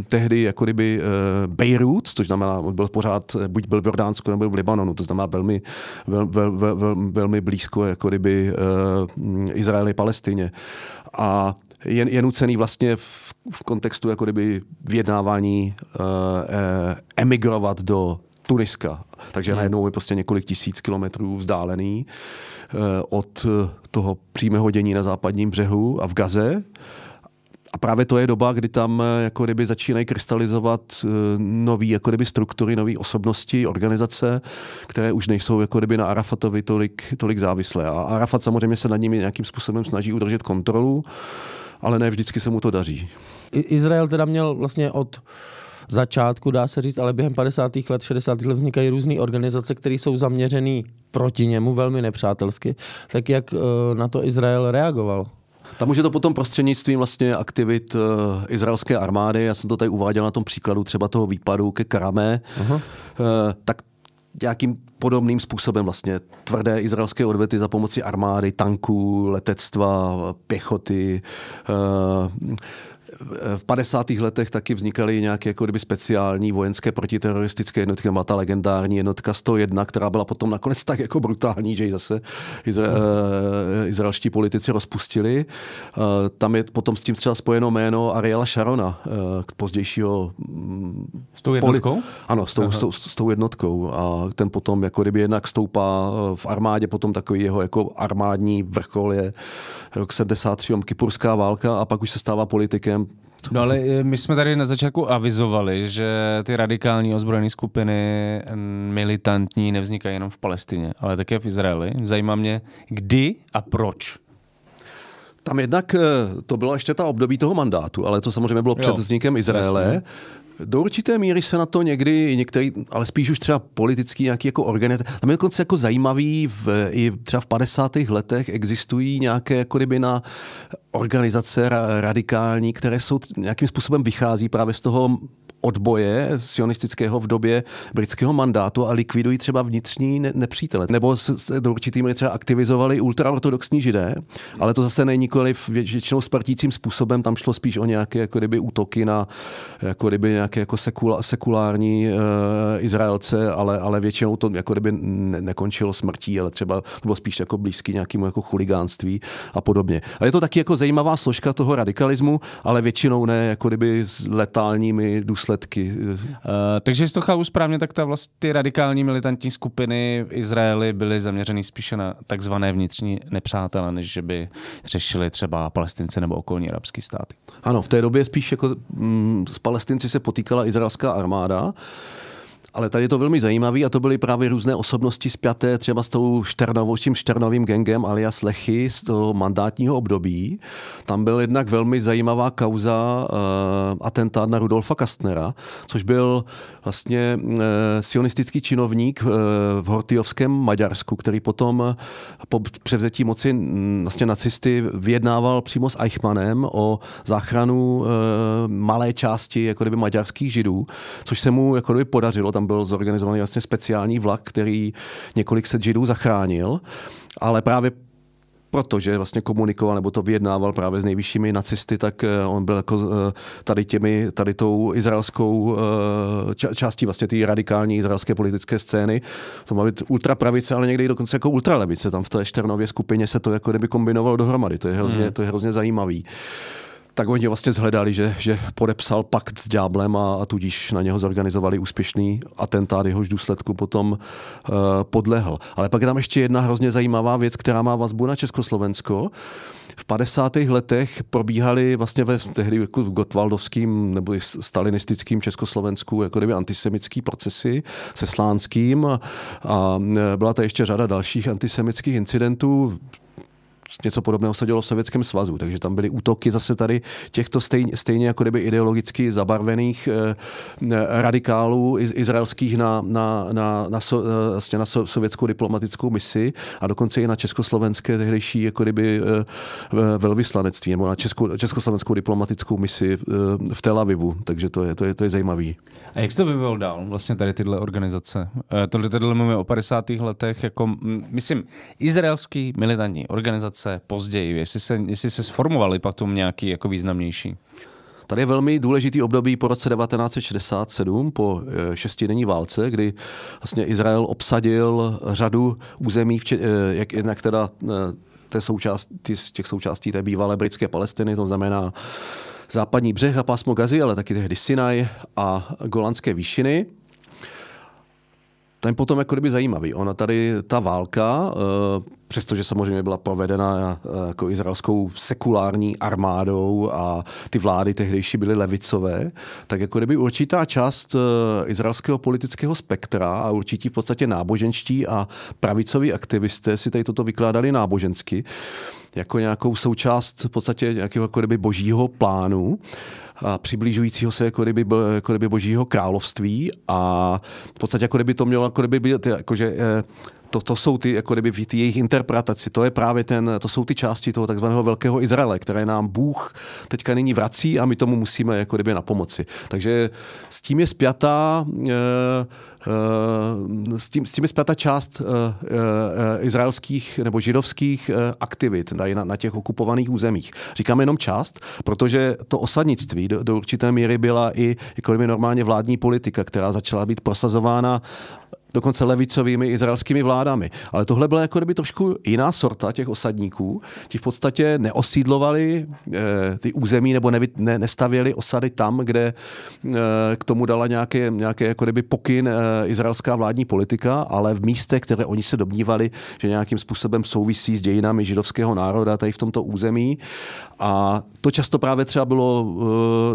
tehdy jako kdyby uh, Beirut, což znamená, byl pořád, buď byl v Jordánsku nebo v Libanonu, to znamená velmi, vel, vel, vel, vel, velmi blízko jako kdyby uh, Izraeli, Palestině. A je, je nucený vlastně v, v kontextu jako kdyby vyjednávání uh, uh, emigrovat do Tuniska. Takže hmm. najednou je prostě několik tisíc kilometrů vzdálený uh, od toho přímého dění na západním břehu a v Gaze. A právě to je doba, kdy tam eh, jako kdyby začínají krystalizovat eh, nové jako kdyby struktury, nové osobnosti, organizace, které už nejsou jako kdyby na Arafatovi tolik, tolik závislé. A Arafat samozřejmě se nad nimi nějakým způsobem snaží udržet kontrolu, ale ne vždycky se mu to daří. Izrael teda měl vlastně od začátku, dá se říct, ale během 50. let, 60. let vznikají různé organizace, které jsou zaměřené proti němu velmi nepřátelsky. Tak jak eh, na to Izrael reagoval? Tam už je to potom prostřednictvím vlastně aktivit uh, izraelské armády. Já jsem to tady uváděl na tom příkladu třeba toho výpadu ke Karame. Uh-huh. Uh, tak nějakým podobným způsobem vlastně tvrdé izraelské odvety za pomoci armády, tanků, letectva, pěchoty, uh, v 50. letech taky vznikaly nějaké jako kdyby speciální vojenské protiteroristické jednotky, má ta legendární jednotka 101, která byla potom nakonec tak jako brutální, že ji zase izra, uh, izraelští politici rozpustili. Uh, tam je potom s tím třeba spojeno jméno Ariela Sharona, uh, pozdějšího... S tou jednotkou? Poli- ano, s tou, s, tou, s tou jednotkou. A ten potom jako kdyby jednak stoupá v armádě, potom takový jeho jako armádní vrchol je rok 73, Kypurská válka a pak už se stává politikem No ale eh, my jsme tady na začátku avizovali, že ty radikální ozbrojené skupiny militantní nevznikají jenom v Palestině, ale také v Izraeli. Zajímá mě, kdy a proč. Tam jednak eh, to bylo ještě ta období toho mandátu, ale to samozřejmě bylo před vznikem Izraele. Jasně. Do určité míry se na to někdy některý, ale spíš už třeba politický nějaký jako organizace. Tam je dokonce jako zajímavý, v, i třeba v 50. letech existují nějaké jako kdyby na organizace radikální, které jsou nějakým způsobem vychází právě z toho odboje sionistického v době britského mandátu a likvidují třeba vnitřní nepřítele. Nebo se do určitý míry třeba aktivizovali ultraortodoxní židé, ale to zase není nikoliv většinou spartícím způsobem, tam šlo spíš o nějaké jako kdyby útoky na jako kdyby nějaké jako sekula, sekulární uh, Izraelce, ale, ale většinou to jako kdyby ne, nekončilo smrtí, ale třeba to bylo spíš jako blízký nějakému jako chuligánství a podobně. Ale je to taky jako zajímavá složka toho radikalismu, ale většinou ne jako kdyby s letálními důsledky výsledky. Uh, takže jestli to chápu správně, tak ta vlastně ty radikální militantní skupiny v Izraeli byly zaměřeny spíše na takzvané vnitřní nepřátele, než že by řešili třeba palestince nebo okolní arabské státy. Ano, v té době spíš jako mm, s palestinci se potýkala izraelská armáda, Ale tady je to velmi zajímavé a to byly právě různé osobnosti spjaté třeba s tou šternovou, s tím šternovým gengem alias Lechy z toho mandátního období. Tam byl jednak velmi zajímavá kauza uh, atentát na Rudolfa Kastnera, což byl vlastně uh, sionistický činovník uh, v Hortyovském Maďarsku, který potom po převzetí moci vlastně nacisty vyjednával přímo s Eichmannem o záchranu uh, malé části jako kdyby maďarských židů, což se mu jako kdyby podařilo. Tam byl zorganizovaný vlastně speciální vlak, který několik set židů zachránil, ale právě protože vlastně komunikoval nebo to vyjednával právě s nejvyššími nacisty, tak eh, on byl jako eh, tady těmi, tady tou izraelskou eh, částí vlastně té radikální izraelské politické scény. To má být ultrapravice, ale někdy dokonce jako ultralevice. Tam v té Šternově skupině se to jako kdyby kombinovalo dohromady. To je hrozně, hmm. to je hrozně zajímavý tak oni vlastně zhledali, že, že podepsal pakt s ďáblem a, a tudíž na něho zorganizovali úspěšný atentát, jehož důsledku potom uh, podlehl. Ale pak je tam ještě jedna hrozně zajímavá věc, která má vazbu na Československo. V 50. letech probíhaly vlastně ve tehdy jako gotwaldovským nebo stalinistickým Československu jako kdyby antisemický procesy se Slánským a, byla to ještě řada dalších antisemických incidentů něco podobného se dělo v Sovětském svazu, takže tam byly útoky zase tady těchto stejně, stejně jako kdyby ideologicky zabarvených eh, eh radikálů izraelských na, na, na, na, so, eh, vlastně na so, sovětskou diplomatickou misi a dokonce i na československé tehdejší jako kdyby eh, velvyslanectví nebo na českou, československou diplomatickou misi eh, v Tel Avivu, takže to je, to je, to je zajímavý. A jak se to vyvíjelo dál, vlastně tady tyhle organizace? Eh, tohle, tohle mluvíme o 50. letech, jako, myslím, izraelský militantní organizace později, jestli se, jestli se sformovali potom nějaký jako významnější. Tady je velmi důležitý období po roce 1967, po eh, šestidenní válce, kdy vlastně Izrael obsadil řadu území, eh, jak jednak teda té součástí, těch součástí té bývalé britské Palestiny, to znamená západní břeh a pásmo Gazy, ale taky tehdy Sinaj a Golandské výšiny. Je potom jako kdyby zajímavý. Ona tady, ta válka, eh, přestože samozřejmě byla provedena eh, jako izraelskou sekulární armádou a ty vlády tehdejší byly levicové, tak jako kdyby určitá část eh, izraelského politického spektra a určití v podstatě náboženští a pravicoví aktivisté si tady toto vykládali nábožensky jako nějakou součást v podstatě nějakého jako kdyby božího plánu přiblížujícího se jako kdyby, jako kdyby božího království a v podstatě jako kdyby to mělo jako kdyby být, jakože eh, to, to jsou ty, jako kdyby ty jejich interpretaci, to je právě ten, to jsou ty části toho takzvaného velkého Izraele, které nám Bůh teďka nyní vrací a my tomu musíme jako kdyby na pomoci. Takže s tím je spjatá e, e, s tím, s tím je spjatá část e, e, izraelských nebo židovských aktivit na, na těch okupovaných územích. Říkám jenom část, protože to osadnictví do, do určité míry byla i jako kdyby normálně vládní politika, která začala být prosazována dokonce levicovými izraelskými vládami. Ale tohle byla jako kdyby trošku jiná sorta těch osadníků. Ti v podstatě neosídlovali e, ty území nebo nevy, ne, nestavěli osady tam, kde e, k tomu dala nějaké, nějaké jako kdyby pokyn e, izraelská vládní politika, ale v místech, které oni se domnívali, že nějakým způsobem souvisí s dějinami židovského národa tady v tomto území. A to často právě třeba bylo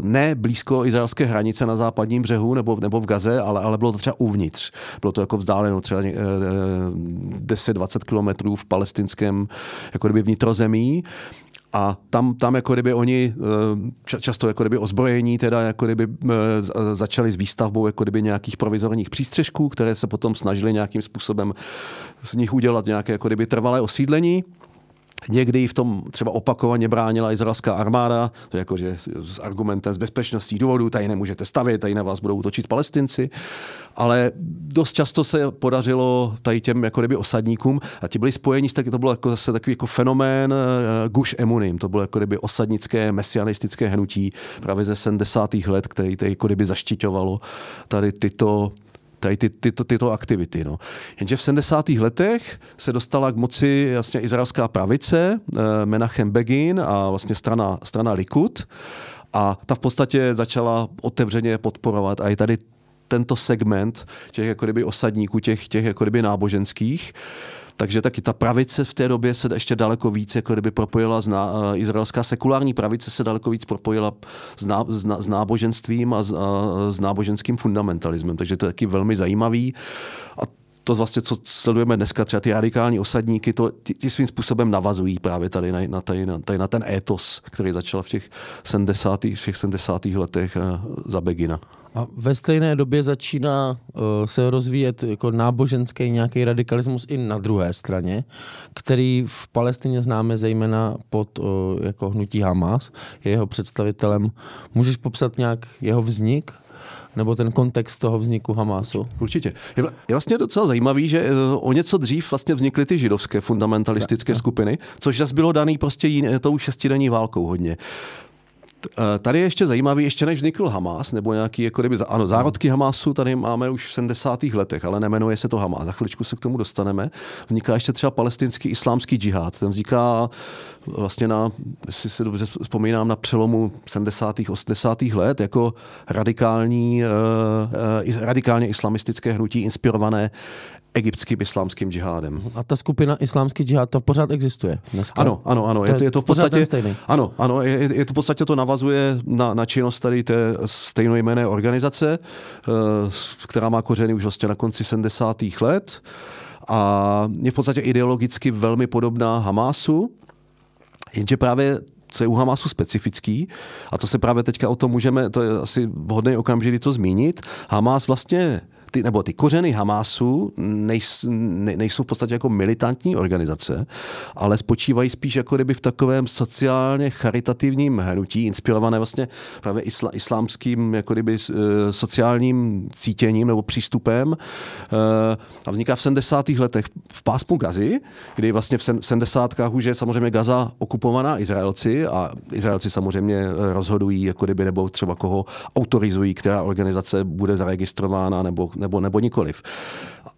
e, ne blízko izraelské hranice na západním břehu nebo, nebo v Gaze, ale, ale bylo to třeba uvnitř. Bylo to jako vzdáleno třeba 10-20 eh, kilometrů v palestinském jako kdyby vnitrozemí a tam, tam jako kdyby oni eh, často jako kdyby ozbrojení teda jako kdyby eh, začali s výstavbou jako kdyby nějakých provizorních přístřežků, které se potom snažili nějakým způsobem z nich udělat nějaké jako kdyby trvalé osídlení. Někdy v tom třeba opakovaně bránila izraelská armáda, to je jako, že s argumentem z bezpečnostních důvodů, tady nemůžete stavět, tady na vás budou útočit palestinci, ale dost často se podařilo tady těm jako kdyby osadníkům a ti byli spojeni, tak to bylo jako zase takový jako fenomén uh, Gush Emunim, to bylo jako kdyby osadnické mesianistické hnutí právě ze 70. let, který tady jako kdyby zaštiťovalo tady tyto tady ty, tyto, tyto aktivity. No. Jenže v 70. letech se dostala k moci jasně izraelská pravice, eh, Menachem Begin a vlastně strana, strana Likud a ta v podstatě začala otevřeně podporovat a i tady tento segment těch jako osadníků, těch, těch jako náboženských, takže taky ta pravice v té době se ještě daleko víc jako kdyby propojila, z ná, uh, izraelská sekulární pravice se daleko víc propojila s, ná, s, ná, s náboženstvím a s, a, s náboženským fundamentalismem, takže to je taky velmi zajímavý. A to vlastně, co sledujeme dneska, třeba ty radikální osadníky, to, ty, ty svým způsobem navazují právě tady na, na, tady, na, tady na ten étos, který začal v těch 70. V těch 70. letech za Begina. A ve stejné době začíná uh, se rozvíjet jako náboženský nějaký radikalismus i na druhé straně, který v Palestině známe zejména pod uh, jako hnutí Hamas, je jeho představitelem. Můžeš popsat nějak jeho vznik? nebo ten kontext toho vzniku Hamásu? Určitě. Je, vlastně docela zajímavý, že o něco dřív vlastně vznikly ty židovské fundamentalistické skupiny, což zase bylo daný prostě jiný, tou šestidenní válkou hodně. Eh, tady je ještě zajímavý, ještě než vznikl Hamas, nebo nějaký, jako kdyby, ano, zárodky Hamasu tady máme už v 70. letech, ale nemenuje se to Hamas. Za chviličku se k tomu dostaneme. Vzniká ještě třeba palestinský islámský džihad. Ten vzniká vlastně na, jestli si dobře vzpomínám, na přelomu 70. 80. let jako radikální, uh, uh, radikálně islamistické hnutí inspirované egyptským islámským džihádem. A ta skupina islámský džihad, to pořád existuje dneska? Ano, ano, ano. Je to, je to v podstatě, ano, ano, je, je to v podstatě to navazuje na, na činnost tady té stejnojmené organizace, eh, která má kořeny už vlastně na konci 70. let a je v podstatě ideologicky velmi podobná Hamásu, jenže právě co je u Hamasu specifický, a to se právě teďka o tom můžeme, to je asi vhodný okamžik to zmínit, Hamas vlastně ty, nebo ty kořeny Hamásu nejs, ne, nejsou v podstatě jako militantní organizace, ale spočívají spíš jako kdyby v takovém sociálně charitativním hnutí, inspirované vlastně právě isla, islámským jako kdyby uh, sociálním cítěním nebo přístupem. Uh, a vzniká v 70. letech v pásmu Gazy, kdy vlastně v 70. už je samozřejmě Gaza okupovaná Izraelci a Izraelci samozřejmě rozhodují, jako kdyby nebo třeba koho autorizují, která organizace bude zaregistrována nebo, nebo, nebo nikoliv.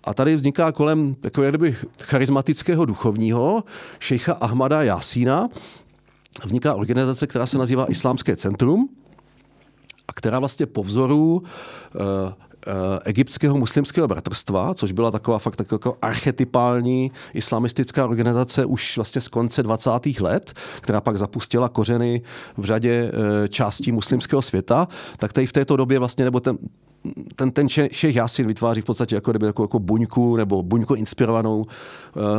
A tady vzniká kolem takového kdyby charismatického duchovního šejcha Ahmada Jasína, vzniká organizace, která se nazývá Islámské centrum, a která vlastně po vzoru uh, egyptského muslimského bratrstva, což byla taková fakt taková jako archetypální islamistická organizace už vlastně z konce 20. let, která pak zapustila kořeny v řadě uh, částí muslimského světa, tak tady v této době vlastně, nebo ten, ten, ten šejch Yasin vytváří v podstatě jako, kdyby, jako, jako buňku nebo buňku inspirovanou uh,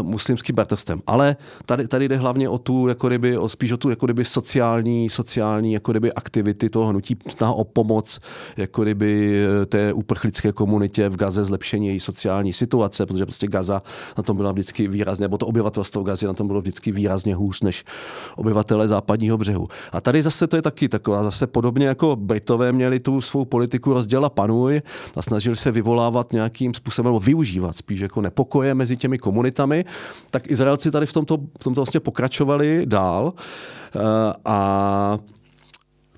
muslimským bratrstvem. Ale tady, tady jde hlavně o tu, jako kdyby, o, spíš o tu jako kdyby sociální, sociální jako kdyby aktivity toho hnutí, snaha o pomoc jako kdyby eh, té uprchlické komunitě v Gaze, zlepšení její sociální situace, protože prostě Gaza na tom byla vždycky výrazně, nebo to obyvatelstvo Gazy na tom bylo vždycky výrazně hůř než obyvatele západního břehu. A tady zase to je taky taková, zase podobně jako Britové měli tu svou politiku rozděla panu, panuj a snažili se vyvolávat nějakým způsobem, nebo využívat spíš jako nepokoje mezi těmi komunitami, tak Izraelci tady v tomto, v tomto vlastně pokračovali dál. Eh, a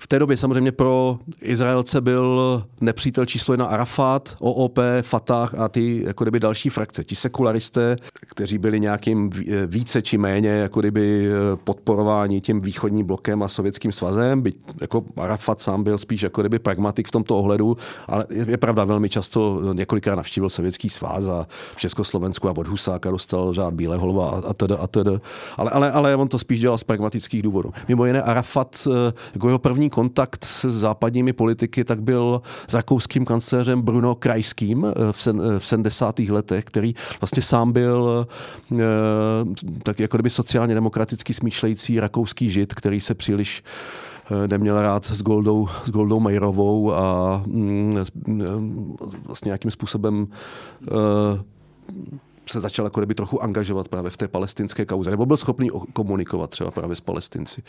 v té době samozřejmě pro Izraelce byl nepřítel číslo jedna Arafat, OOP, Fatah a ty jako kdyby další frakce. Ti sekularisté, kteří byli nějakým více či méně jako kdyby podporováni tím východním blokem a sovětským svazem. Byť jako Arafat sám byl spíš jako kdyby pragmatik v tomto ohledu, ale je, je pravda, velmi často několikrát navštívil sovětský svaz a v Československu a od Husáka dostal řád Bílého a, a teda, a teda. Ale, ale, ale on to spíš dělal z pragmatických důvodů. Mimo jiné Arafat eh, jako jeho první kontakt s západními politiky, tak byl s rakouským kancléřem Bruno Krajským eh, v, sen, eh, v 70. letech, který vlastně sám byl eh, tak jako kdyby sociálně demokraticky smýšlející rakouský žid, který se příliš neměl rád s Goldou, s Goldou Majerovou a mm, vlastně nějakým způsobem se začal jako kdyby trochu angažovat právě v té palestinské kauze, nebo byl schopný komunikovat třeba právě s palestinci.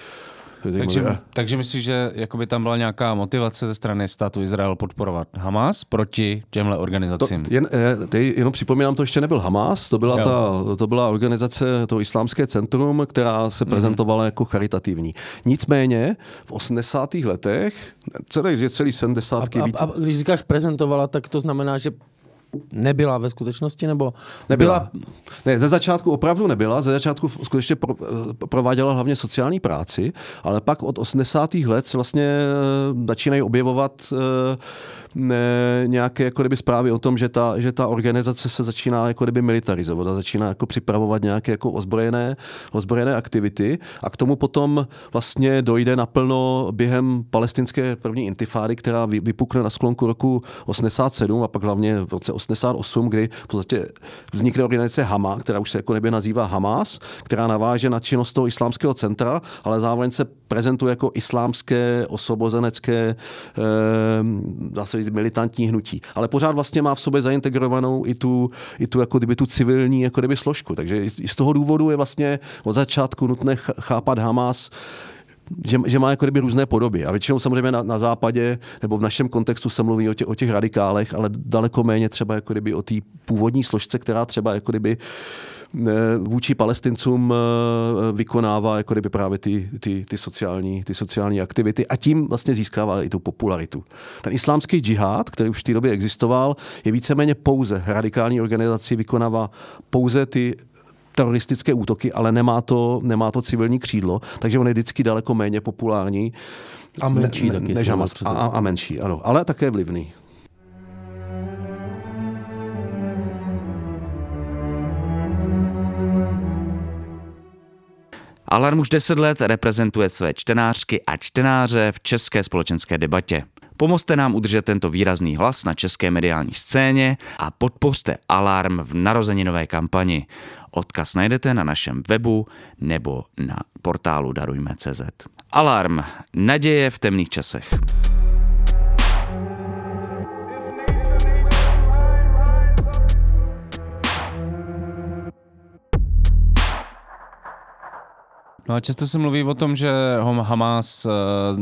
Takže, takže myslíš, že jakoby tam byla nějaká motivace ze strany státu Izrael podporovat Hamas proti těmhle organizacím? To, jen, eh, ty, jenom připomínám, to ještě nebyl Hamas, to byla, ta, to byla organizace, to islámské centrum, která se mhm. prezentovala mm-hmm. jako charitativní. Nicméně v 80. letech, celý, celý 70. A, a, a když říkáš prezentovala, tak to znamená, že Nebyla ve skutečnosti, nebo Nebyla. Ne, ze začátku opravdu nebyla, ze začátku skutečně pro, eh, prováděla hlavně sociální práci, ale pak od 80. let se vlastně eh, začínají objevovat ne, nějaké jako kdyby zprávy o tom, že ta, že ta organizace se začíná jako kdyby militarizovat a začíná jako připravovat nějaké jako ozbrojené, ozbrojené aktivity. A k tomu potom vlastně dojde naplno během palestinské první intifády, která vypukne na sklonku roku 87 a pak hlavně v roce 88, kdy v podstatě vznikne organizace Hama, která už se jako nebe nazývá Hamas, která naváže na činnost toho islámského centra, ale zároveň se prezentuje jako islámské, osvobozenecké, eh, říct, militantní hnutí. Ale pořád vlastně má v sobě zaintegrovanou i tu, i tu, jako kdyby tu civilní jako kdyby složku. Takže i z toho důvodu je vlastně od začátku nutné chápat Hamas že, že má jako kdyby různé podoby. A většinou samozřejmě na, na západě nebo v našem kontextu se mluví o, tě, o těch radikálech, ale daleko méně třeba jako kdyby o té původní složce, která třeba jako kdyby vůči palestincům eh, vykonává jako kdyby právě ty, ty, ty, sociální, ty sociální aktivity a tím vlastně získává i tu popularitu. Ten islámský džihad, který už v té době existoval, je víceméně pouze radikální organizací, vykonává pouze ty teroristické útoky, ale nemá to, nemá to civilní křídlo, takže on je vždycky daleko méně populární. A menší ne, taky. Než Hamas. A, a menší, ano. Ale také vlivný. Alarm už 10 let reprezentuje své čtenářky a čtenáře v české společenské debatě. Pomozte nám udržet tento výrazný hlas na české mediální scéně a podpořte Alarm v narozeninové kampani. Odkaz najdete na našem webu nebo na portálu darujme.cz. Alarm. Naděje v temných časech. No a často se mluví o tom, že Hamas eh,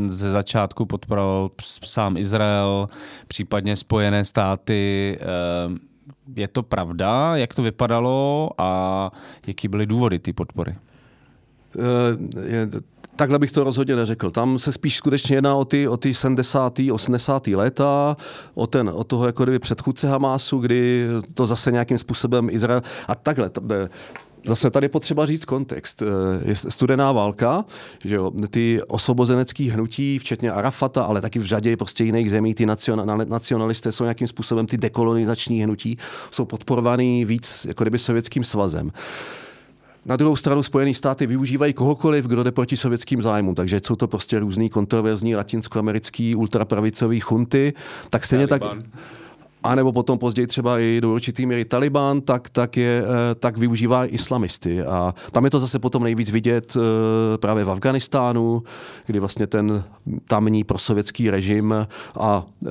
ze začátku podporoval sám Izrael, případně Spojené státy. Eh, je to pravda? Jak to vypadalo a jaký byly důvody ty podpory? Uh, Takhle bych to rozhodně neřekl. Tam se spíš skutečně jedná o ty, o ty 70. 80. léta, o, ten, o toho jako kdyby předchůdce Hamásu, kdy to zase nějakým způsobem Izrael... A takhle, Zase tady potřeba říct kontext. Eh, je studená válka, že jo, ty osvobozenecký hnutí, včetně Arafata, ale taky v řadě prostě jiných zemí, ty nacionalisté jsou nějakým způsobem ty dekolonizační hnutí, jsou podporovaný víc jako kdyby sovětským svazem. Na druhou stranu Spojené státy využívají kohokoliv, kdo jde proti sovětským zájmům, takže jsou to prostě různý kontroverzní latinskoamerický ultrapravicový chunty. Tak stejně tak a nebo potom později třeba i do určitý míry Taliban, tak, tak, je, eh, tak využívá islamisty. A tam je to zase potom nejvíc vidět eh, právě v Afganistánu, kdy vlastně ten tamní prosovětský režim a eh,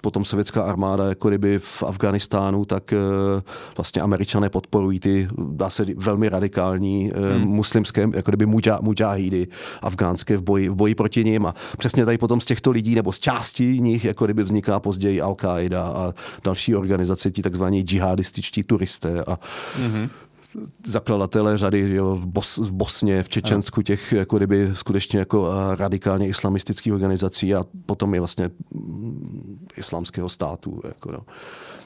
potom sovětská armáda jako kdyby v Afganistánu, tak vlastně američané podporují ty, dá se velmi radikální hmm. muslimské, jako kdyby mujahídy afgánské v boji, v boji proti ním. A přesně tady potom z těchto lidí, nebo z části nich, jako kdyby vzniká později Al-Qaida a další organizace, ti takzvaní džihadističtí turisté a mm-hmm zakladatelé řady jo, v, Bos, v Bosně, v Čečensku, těch jako kdyby skutečně jako radikálně islamistických organizací a potom je vlastně mm, islámského státu. Jako no.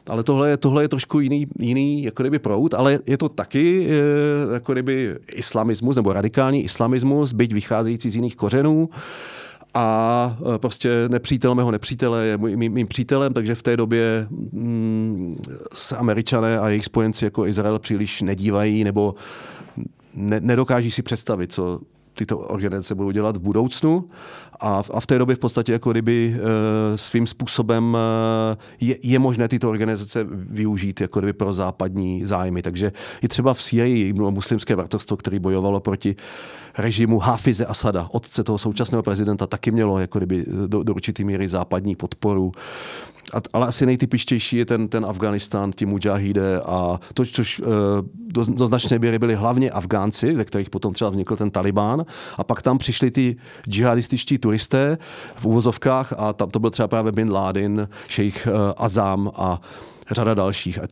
Ale tohle je, tohle je trošku jiný, jiný jako kdyby proud, ale je to taky eh, jako kdyby islamismus nebo radikální islamismus, byť vycházející z jiných kořenů a e, prostě nepřítel mého nepřítele je mým, mým přítelem, takže v té době mm, se američané a jejich spojenci jako Izrael příliš nedívají nebo ne, nedokáží si představit, co tyto organizace budou dělat v budoucnu a, a v té době v podstatě jako kdyby e, svým způsobem e, je, je možné tyto organizace využít jako kdyby pro západní zájmy. Takže i třeba v Syrii bylo muslimské bratrstvo, které bojovalo proti režimu Hafize Asada, otce toho současného prezidenta, taky mělo jako kdyby do, do určitý míry západní podporu. A, ale asi nejtypičtější je ten, ten Afganistán, ti mujahide a to, což uh, do, do značné míry byli hlavně Afgánci, ze kterých potom třeba vznikl ten Taliban a pak tam přišli ty džihadističtí turisté v úvozovkách a tam to byl třeba právě Bin Laden, šejch uh, Azam a řada dalších. A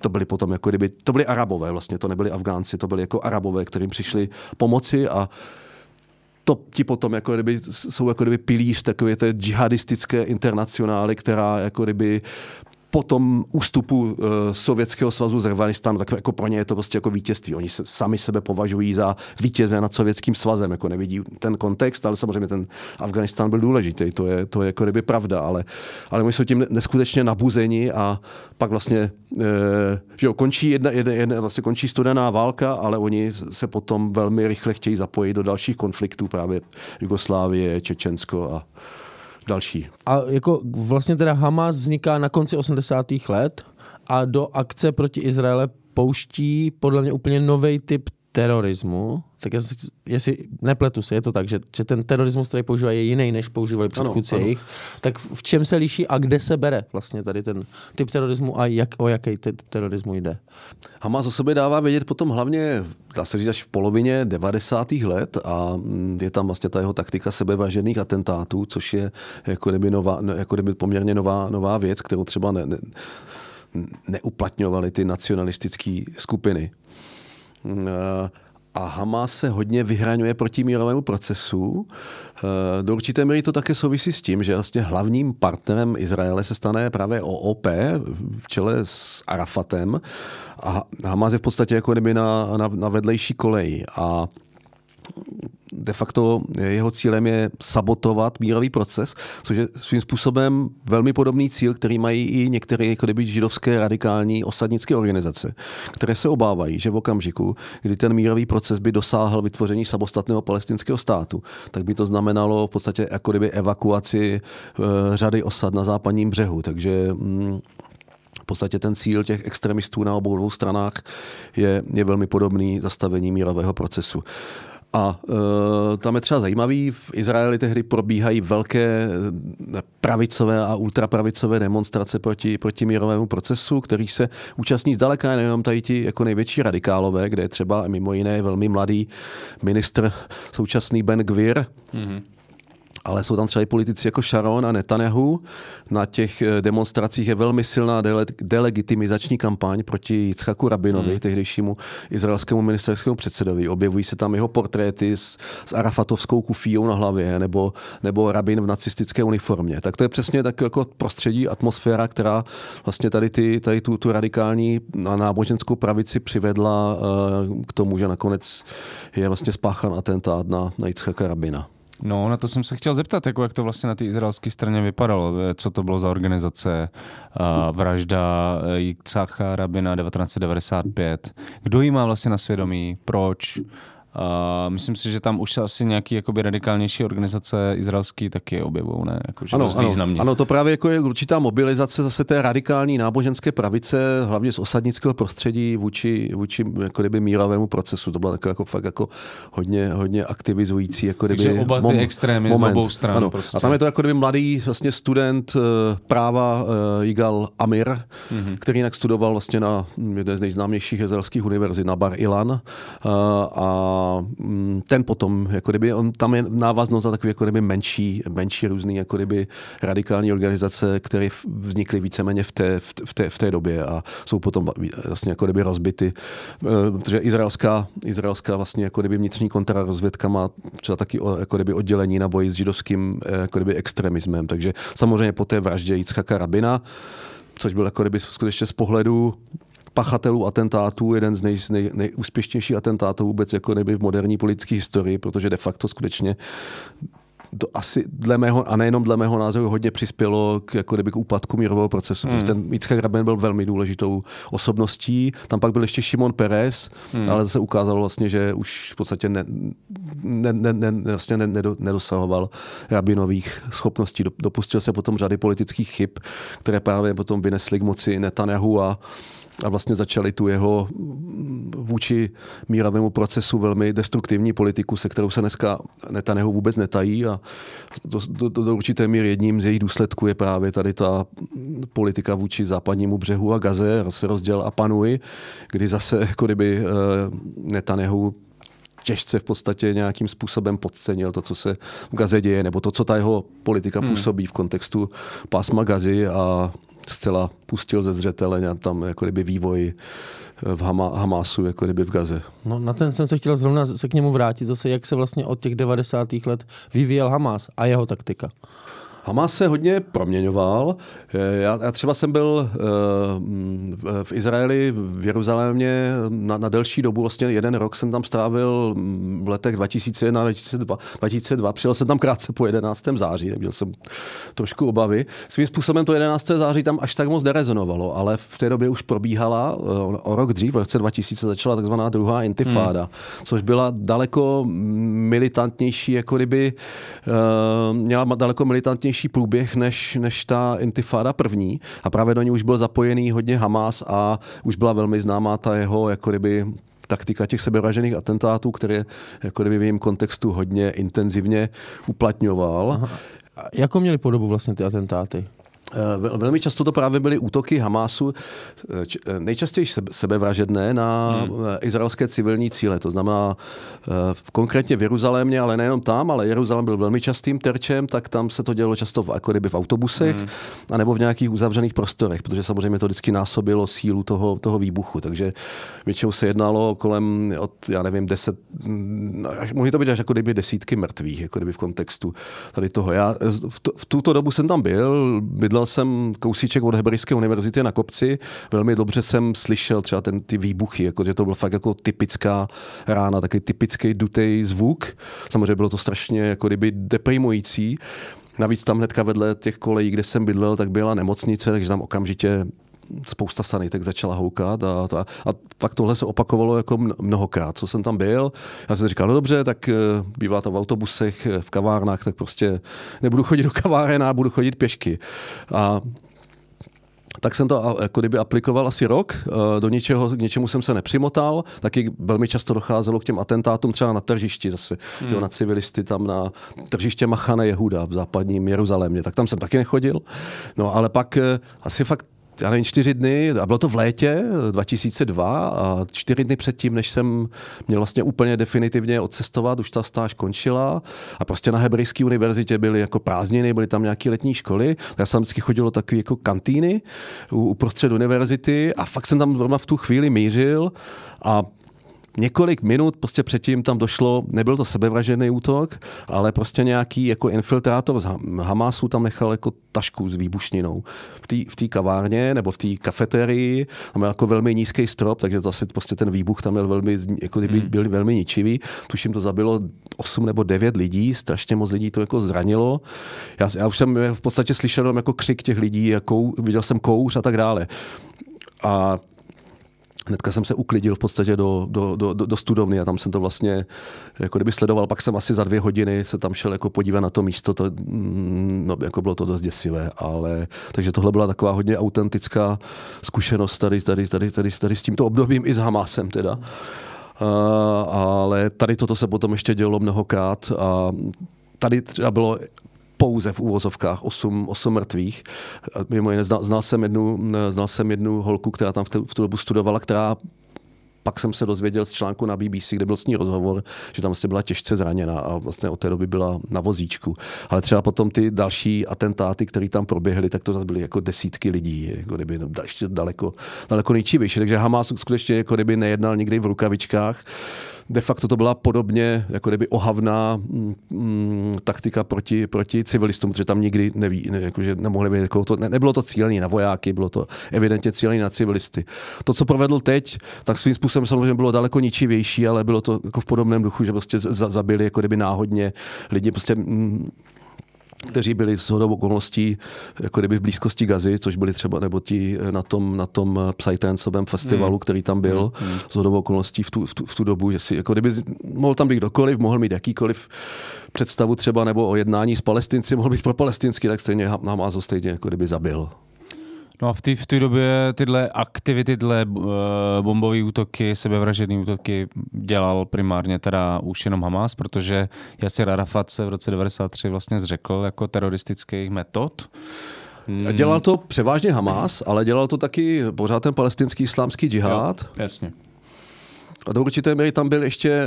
to byli potom jako kdyby, to byli arabové vlastně, to nebyli Afgánci, to byli jako arabové, kterým přišli pomoci a to ti potom jako kdyby, jsou jako kdyby pilíř takové té džihadistické internacionály, která jako kdyby po tom ústupu uh, Sovětského svazu z Afganistánu, tak jako pro ně je to prostě jako vítězství. Oni se, sami sebe považují za vítěze nad Sovětským svazem, jako nevidí ten kontext, ale samozřejmě ten Afganistán byl důležitý, to je, to je jako kdyby pravda, ale, ale oni jsou tím neskutečně nabuzeni a pak vlastně, uh, že jo, končí jedna, jedna, jedna, vlastně končí studená válka, ale oni se potom velmi rychle chtějí zapojit do dalších konfliktů, právě Jugoslávie, Čečensko a další. A jako vlastně teda Hamas vzniká na konci 80. let a do akce proti Izraele pouští podle mě úplně nový typ terorismu, tak jestli, jestli nepletu se, je to tak, že, že ten terorismus, který používají, je jiný, než používali předchůdci jejich, tak v čem se liší a kde se bere vlastně tady ten typ terorismu a jak, o jaký typ terorismu jde? Hamas o sobě dává vědět potom hlavně, dá se říct, až v polovině 90. let a mm, je tam vlastně ta jeho taktika sebevažených atentátů, což je jako kdyby, nová, jako kdyby poměrně nová, nová věc, kterou třeba ne, ne, neuplatňovaly ty nacionalistické skupiny. A Hamas se hodně vyhraňuje proti mírovému procesu. Eh, do určité míry to také souvisí s tím, že vlastně hlavním partnerem Izraele se stane právě OOP v čele s Arafatem a Hamas je v podstatě jako kdyby na, na, na vedlejší koleji. A de facto jeho cílem je sabotovat mírový proces, což je svým způsobem velmi podobný cíl, který mají i některé jako kdyby židovské radikální osadnické organizace, které se obávají, že v okamžiku, kdy ten mírový proces by dosáhl vytvoření samostatného palestinského státu, tak by to znamenalo v podstatě jako kdyby evakuaci uh, řady osad na západním břehu. Takže mm, v podstatě ten cíl těch extremistů na obou dvou stranách je, je velmi podobný zastavení mírového procesu. A e, tam je třeba zajímavý, v Izraeli tehdy probíhají velké e, pravicové a ultrapravicové demonstrace proti, proti mírovému procesu, který se účastní zdaleka nejenom tady ti jako největší radikálové, kde je třeba mimo jiné velmi mladý ministr současný Ben Gvir, mm-hmm ale jsou tam třeba i politici jako Sharon a Netanyahu. Na těch eh, demonstracích je velmi silná dele- delegitimizační kampaň proti Jitzchaku Rabinovi, hmm. tehdejšímu izraelskému ministerskému předsedovi. Objevují se tam jeho portréty s, s Arafatovskou kufíjou na hlavě nebo, nebo Rabin v nacistické uniformě. Tak to je přesně tak jako prostředí, atmosféra, která vlastně tady, ty, tady tu, tu radikální a náboženskou pravici přivedla uh, k tomu, že nakonec je vlastně spáchan atentát na, na Jitzchaka Rabina. No, na to jsem se chtěl zeptat, jako jak to vlastně na té izraelské straně vypadalo, co to bylo za organizace, uh, vražda Jitzchacha Rabina 1995, kdo jí má vlastně na svědomí, proč, Uh, myslím si, že tam už se asi nějaký jakoby radikálnější organizace izraelský taky objevují, ne? Jako, ano, ano, ano, to právě jako je určitá mobilizace zase té radikální náboženské pravice, hlavně z osadnického prostředí vůči, vůči jako kdyby mírovému procesu. To bylo jako, jako fakt jako hodně, hodně aktivizující. Jako kdyby Takže oba ty mom, extrémy moment. z obou stran. Ano. Prostě. A tam je to jako kdyby mladý vlastně student uh, práva uh, Igal Amir, mm-hmm. který jinak studoval vlastně na jedné z nejznámějších izraelských univerzit na Bar Ilan uh, a Mm, ten potom, jako kdyby, on tam je návaznost na takové jako kdyby menší, menší různý jako kdyby radikální organizace, které vznikly víceméně v té, v, té, v té době a jsou potom vlastně jako kdyby rozbity. Eh, protože izraelská, izraelská vlastně jako kdyby vnitřní kontrarozvědka má třeba taky jako kdyby oddělení na boji s židovským eh, jako kdyby extremismem. Takže samozřejmě po té vraždě Jitzchaka Rabina, což byl jako kdyby skutečně z pohledu pachatelů atentátů, jeden z nej, nej, nejúspěšnějších atentátů vůbec jako neby v moderní politické historii, protože de facto skutečně to asi dle mého, a nejenom dle mého názoru, hodně přispělo k, jako kdyby k úpadku mírového procesu. Hmm. Ten Yitzhak Rabin byl velmi důležitou osobností. Tam pak byl ještě Šimon Peres, hmm. ale zase ukázalo vlastně, že už v podstatě ne, ne, ne, ne, vlastně ne, nedosahoval rabinových schopností. Dopustil se potom řady politických chyb, které právě potom vynesly k moci Netanyahu a a vlastně začali tu jeho vůči mírovému procesu velmi destruktivní politiku, se kterou se dneska Netanyahu vůbec netají a do, do, do určité míry jedním z jejich důsledků je právě tady ta politika vůči západnímu břehu a Gaze, se rozděl a panuj, kdy zase jako kdyby eh, Netanyahu těžce v podstatě nějakým způsobem podcenil to, co se v Gaze děje, nebo to, co ta jeho politika hmm. působí v kontextu pásma Gazy a zcela pustil ze zřetele tam jako kdyby vývoj v Hama, Hamásu, jako kdyby v Gaze. No, na ten jsem se chtěl zrovna se k němu vrátit zase, jak se vlastně od těch 90. let vyvíjel Hamás a jeho taktika. Hamas se hodně proměňoval. Eh, já, já třeba jsem byl uh, v Izraeli, v Jeruzalémě na, na delší dobu, vlastně jeden rok jsem tam strávil v letech 2001 2002, 2002. Přijel jsem tam krátce po 11. září, měl jsem trošku obavy. Svým způsobem to 11. září tam až tak moc nerezonovalo, ale v té době už probíhala, o rok dřív, v roce 2000 začala takzvaná druhá intifáda, hmm. což byla daleko militantnější, jako kdyby měla daleko militantnější průběh než, než ta intifáda první a právě do ní už byl zapojený hodně Hamas a už byla velmi známá ta jeho jako kdyby taktika těch sebevražených atentátů, které jako kdyby v jejím kontextu hodně intenzivně uplatňoval. Aha. Jakou měli podobu vlastně ty atentáty? Eh, velmi často to právě byly útoky Hamásu, eh, eh, nejčastěji sebevražedné na hmm. izraelské civilní cíle. To znamená konkrétně v Jeruzalémě, ale nejenom tam, ale Jeruzalém byl velmi častým terčem, tak tam se to dělo často v, jako kdyby v autobusech, hmm. anebo v nějakých uzavřených prostorech, protože samozřejmě to vždycky násobilo sílu toho, toho výbuchu. Takže většinou se jednalo kolem od, já nevím, deset, no, mohly to být až jako kdyby desítky mrtvých, jako kdyby v kontextu tady toho. Já v, to, v tuto dobu jsem tam byl, bydlel jsem kousíček od Hebrejské univerzity na kopci, velmi dobře jsem slyšel třeba ten, ty výbuchy, jako, že to byl fakt jako typická rána, takový typický dutej zvuk. Samozřejmě bylo to strašně jako kdyby deprimující. Navíc tam hnedka vedle těch kolejí, kde jsem bydlel, tak byla nemocnice, takže tam okamžitě spousta sanitek začala houkat a, a, a fakt tohle se opakovalo jako mnohokrát, co jsem tam byl. Já jsem říkal, no dobře, tak eh, bývá to v autobusech, eh, v kavárnách, tak prostě nebudu chodit do kaváren a budu chodit pěšky. A tak jsem to jako kdyby aplikoval asi rok, eh, do ničeho, k něčemu jsem se nepřimotal, taky velmi často docházelo k těm atentátům třeba na tržišti zase, hmm. jo, na civilisty tam na tržiště Machane Jehuda v západním Jeruzalémě, tak tam jsem taky nechodil. No ale pak asi fakt já nevím, čtyři dny, a bylo to v létě 2002 a čtyři dny předtím, než jsem měl vlastně úplně definitivně odcestovat, už ta stáž končila a prostě na Hebrejské univerzitě byly jako prázdniny, byly tam nějaké letní školy, já jsem vždycky chodil do takové jako kantýny uprostřed univerzity a fakt jsem tam zrovna v tu chvíli mířil a několik minut prostě předtím tam došlo, nebyl to sebevražený útok, ale prostě nějaký jako infiltrátor z Hamasu tam nechal jako tašku s výbušninou v té kavárně nebo v té kafeterii. Tam byl jako velmi nízký strop, takže asi prostě ten výbuch tam byl velmi, jako kdyby hmm. byl velmi ničivý. Tuším, to zabilo 8 nebo 9 lidí, strašně moc lidí to jako zranilo. Já, já už jsem v podstatě slyšel jako křik těch lidí, jako, viděl jsem kouř a tak dále. A Hnedka jsem se uklidil v podstatě do, do, do, do studovny a tam jsem to vlastně jako kdyby sledoval. Pak jsem asi za dvě hodiny se tam šel jako podívat na to místo. To, mm, no, jako bylo to dost děsivé, ale takže tohle byla taková hodně autentická zkušenost tady, tady, tady, tady, tady s tímto obdobím i s Hamásem teda. Uh, ale tady toto se potom ještě dělo mnohokrát a tady třeba bylo pouze v úvozovkách 8, 8 mrtvých. Mimo jiné znal, znal, jsem jednu, znal jsem jednu holku, která tam v, tu, v tu dobu studovala, která pak jsem se dozvěděl z článku na BBC, kde byl s ní rozhovor, že tam vlastně byla těžce zraněna a vlastně od té doby byla na vozíčku. Ale třeba potom ty další atentáty, které tam proběhly, tak to zase byly jako desítky lidí, jako kdyby ještě daleko, daleko nejčivější. Takže Hamas skutečně jako kdyby nejednal nikdy v rukavičkách de facto to byla podobně jako kdyby ohavná mm, mm, taktika proti, proti civilistům, protože tam nikdy neví, ne, jakože nemohli být, jako to, ne, nebylo to cílené na vojáky, bylo to evidentně cílené na civilisty. To, co provedl teď, tak svým způsobem samozřejmě bylo daleko ničivější, ale bylo to jako v podobném duchu, že prostě zabili jako kdyby náhodně lidi, prostě mm, kteří byli s hodou okolností jako kdyby v blízkosti Gazy, což byli třeba nebo ti na tom, na tom Psytencovém festivalu, hmm. který tam byl hmm. s hodou okolností v tu, v, tu, v tu dobu, že si jako kdyby mohl tam být kdokoliv, mohl mít jakýkoliv představu třeba nebo o jednání s palestinci, mohl být pro palestinsky, tak stejně Hamas ho stejně jako kdyby zabil. No a v té v době tyhle aktivity, tyhle uh, bombové útoky, sebevražedné útoky dělal primárně teda už jenom Hamas, protože Yasir Arafat se v roce 93 vlastně zřekl jako teroristických metod. Dělal to převážně Hamas, ale dělal to taky pořád ten palestinský islámský džihad. Jo, jasně. A do určité míry tam byly ještě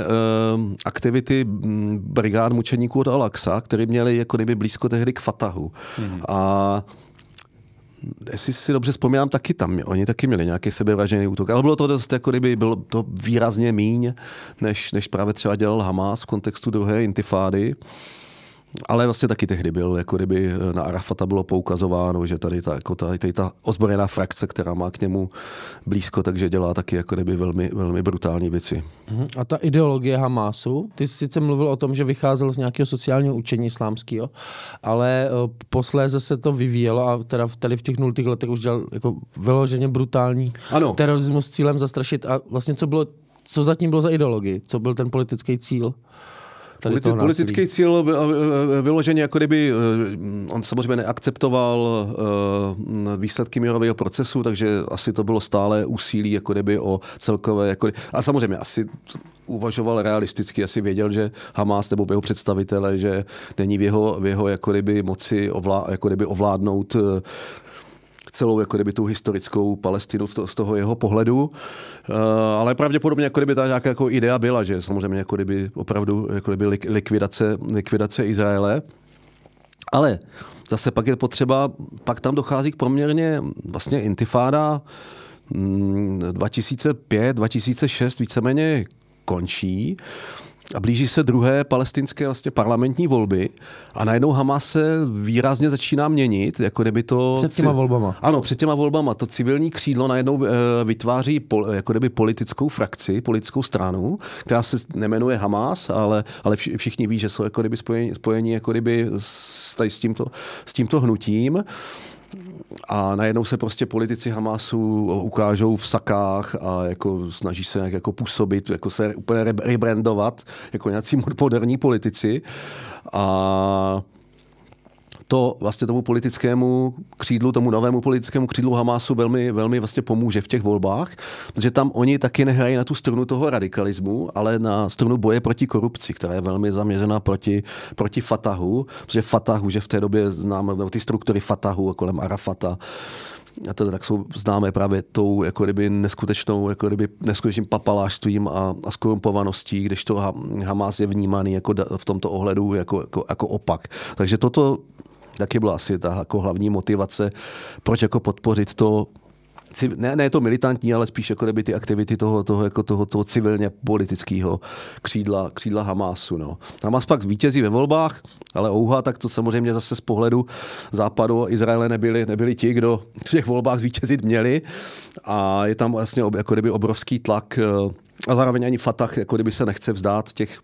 uh, aktivity brigád mučeníků od Al-Aqsa, které měly jako kdyby blízko tehdy k Fatahu. Hmm. A jestli si dobře vzpomínám, taky tam, oni taky měli nějaký sebevražený útok, ale bylo to dost, jako kdyby bylo to výrazně míň, než, než právě třeba dělal Hamas v kontextu druhé intifády. Ale vlastně taky tehdy byl, jako kdyby na Arafata bylo poukazováno, že tady ta, jako tady, tady ta ozbrojená frakce, která má k němu blízko, takže dělá taky jako kdyby velmi, velmi brutální věci. Mhm. A ta ideologie Hamásu, ty jsi sice mluvil o tom, že vycházel z nějakého sociálního učení islámského, ale eh, posléze se to vyvíjelo a teda tady v těch nultých letech už dělal jako vyloženě brutální ano. terorismus s cílem zastrašit a vlastně co bylo co zatím bylo za ideologii? Co byl ten politický cíl? Politi- politický cíl vyloženě, jako kdyby eh, on samozřejmě neakceptoval eh, výsledky mírového procesu, takže asi to bylo stále úsilí jako kdyby o celkové, jako kdyby, a samozřejmě asi uvažoval realisticky, asi věděl, že Hamas nebo jeho představitele, že není v jeho, v jeho jako kdyby moci ovlá, jako kdyby ovládnout eh, celou jako kdyby tu historickou Palestinu z toho jeho pohledu. Uh, ale pravděpodobně jako kdyby ta nějaká jako idea byla, že samozřejmě jako kdyby opravdu jako kdyby likvidace, likvidace Izraele. Ale zase pak je potřeba, pak tam dochází k poměrně vlastně intifáda 2005, mm, 2006 víceméně končí. A blíží se druhé palestinské vlastně parlamentní volby a najednou Hamas se výrazně začíná měnit, jako kdyby to... Před těma volbama. Ano, před těma volbama. To civilní křídlo najednou e, vytváří pol, jako kdyby politickou frakci, politickou stranu, která se nemenuje Hamas, ale, ale všichni ví, že jsou jako kdyby spojení, spojení jako kdyby s, tady s, tímto, s tímto hnutím a najednou se prostě politici Hamasu ukážou v sakách a jako snaží se nějak jako působit, jako se úplně rebrandovat jako nějací moderní politici. A to vlastně tomu politickému křídlu, tomu novému politickému křídlu Hamásu velmi, velmi vlastně pomůže v těch volbách, protože tam oni taky nehrají na tu strunu toho radikalismu, ale na strunu boje proti korupci, která je velmi zaměřená proti, proti Fatahu, protože Fatah už je v té době známe, ty struktury Fatahu kolem Arafata, a to tak jsou známé právě tou jako kdyby neskutečnou, jako kdyby neskutečným papalášstvím a, a skorumpovaností, když to Hamas je vnímaný jako v tomto ohledu jako, jako, jako opak. Takže toto taky byla asi ta jako hlavní motivace, proč jako podpořit to ne, ne to militantní, ale spíš jako kdyby ty aktivity toho, toho, jako toho, toho civilně politického křídla, křídla Hamásu. No. Hamas pak vítězí ve volbách, ale ouha, tak to samozřejmě zase z pohledu západu Izraele nebyli, nebyli ti, kdo v těch volbách zvítězit měli a je tam vlastně jako kdyby obrovský tlak eh, a zároveň ani Fatah jako kdyby se nechce vzdát těch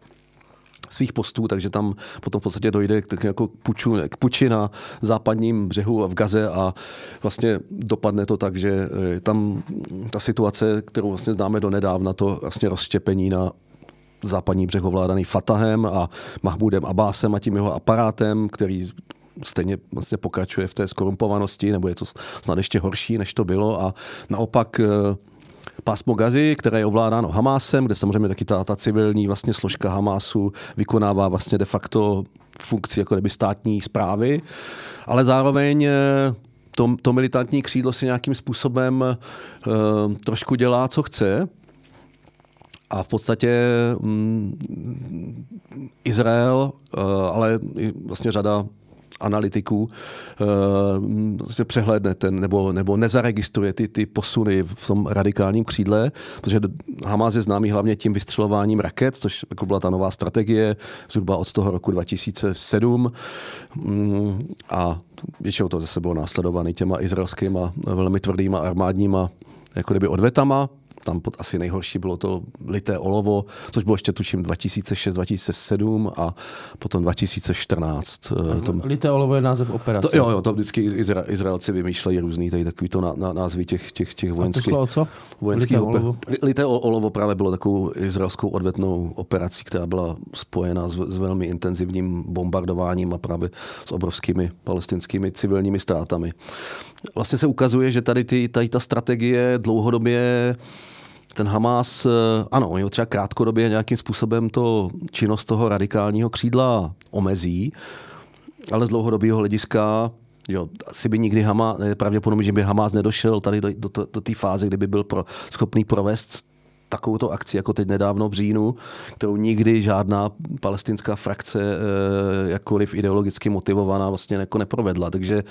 svých postů, takže tam potom v podstatě dojde k, jako puču, k puči na západním břehu a v Gaze a vlastně dopadne to tak, že eh, tam ta situace, kterou vlastně známe do nedávna, to vlastně rozštěpení na západní břeh ovládaný Fatahem a Mahmudem Abbasem a tím jeho aparátem, který stejně vlastně pokračuje v té skorumpovanosti, nebo je to snad ještě horší, než to bylo. A naopak eh, pásmo Gazy, které je ovládáno Hamásem, kde samozřejmě taky ta, ta civilní vlastně složka Hamásu vykonává vlastně de facto funkci jako kdyby státní zprávy, ale zároveň eh, to, to militantní křídlo si nějakým způsobem uh, trošku dělá, co chce. A v podstatě um, Izrael, uh, ale i vlastně řada analytiků uh, přehledne ten, nebo, nebo nezaregistruje ty, ty posuny v tom radikálním křídle, protože Hamas je známý hlavně tím vystřelováním raket, což jako byla ta nová strategie zhruba od toho roku 2007 um, a většinou to zase bylo následované těma izraelskýma velmi tvrdýma armádníma jako kdyby odvetama, tam pod asi nejhorší bylo to lité olovo, což bylo ještě tuším 2006, 2007 a potom 2014. A to, lité olovo je název operace. To, jo, jo, to vždycky Izra, Izraelci vymýšlejí různý tady takový to na, na, názvy těch, těch, těch vojenských. A to šlo o co? Vojenský lité, olovo? lité olovo právě bylo takovou izraelskou odvetnou operací, která byla spojena s, s velmi intenzivním bombardováním a právě s obrovskými palestinskými civilními ztrátami. Vlastně se ukazuje, že tady, ty, tady ta strategie dlouhodobě ten Hamas, eh, ano, oni třeba krátkodobě nějakým způsobem to činnost toho radikálního křídla omezí, ale z dlouhodobého hlediska Jo, asi by nikdy Hamas, pravděpodobně, že by Hamas nedošel tady do, do, do, té fáze, kdyby byl pro, schopný provést takovouto akci, jako teď nedávno v říjnu, kterou nikdy žádná palestinská frakce, e, jakkoliv ideologicky motivovaná, vlastně jako neprovedla. Takže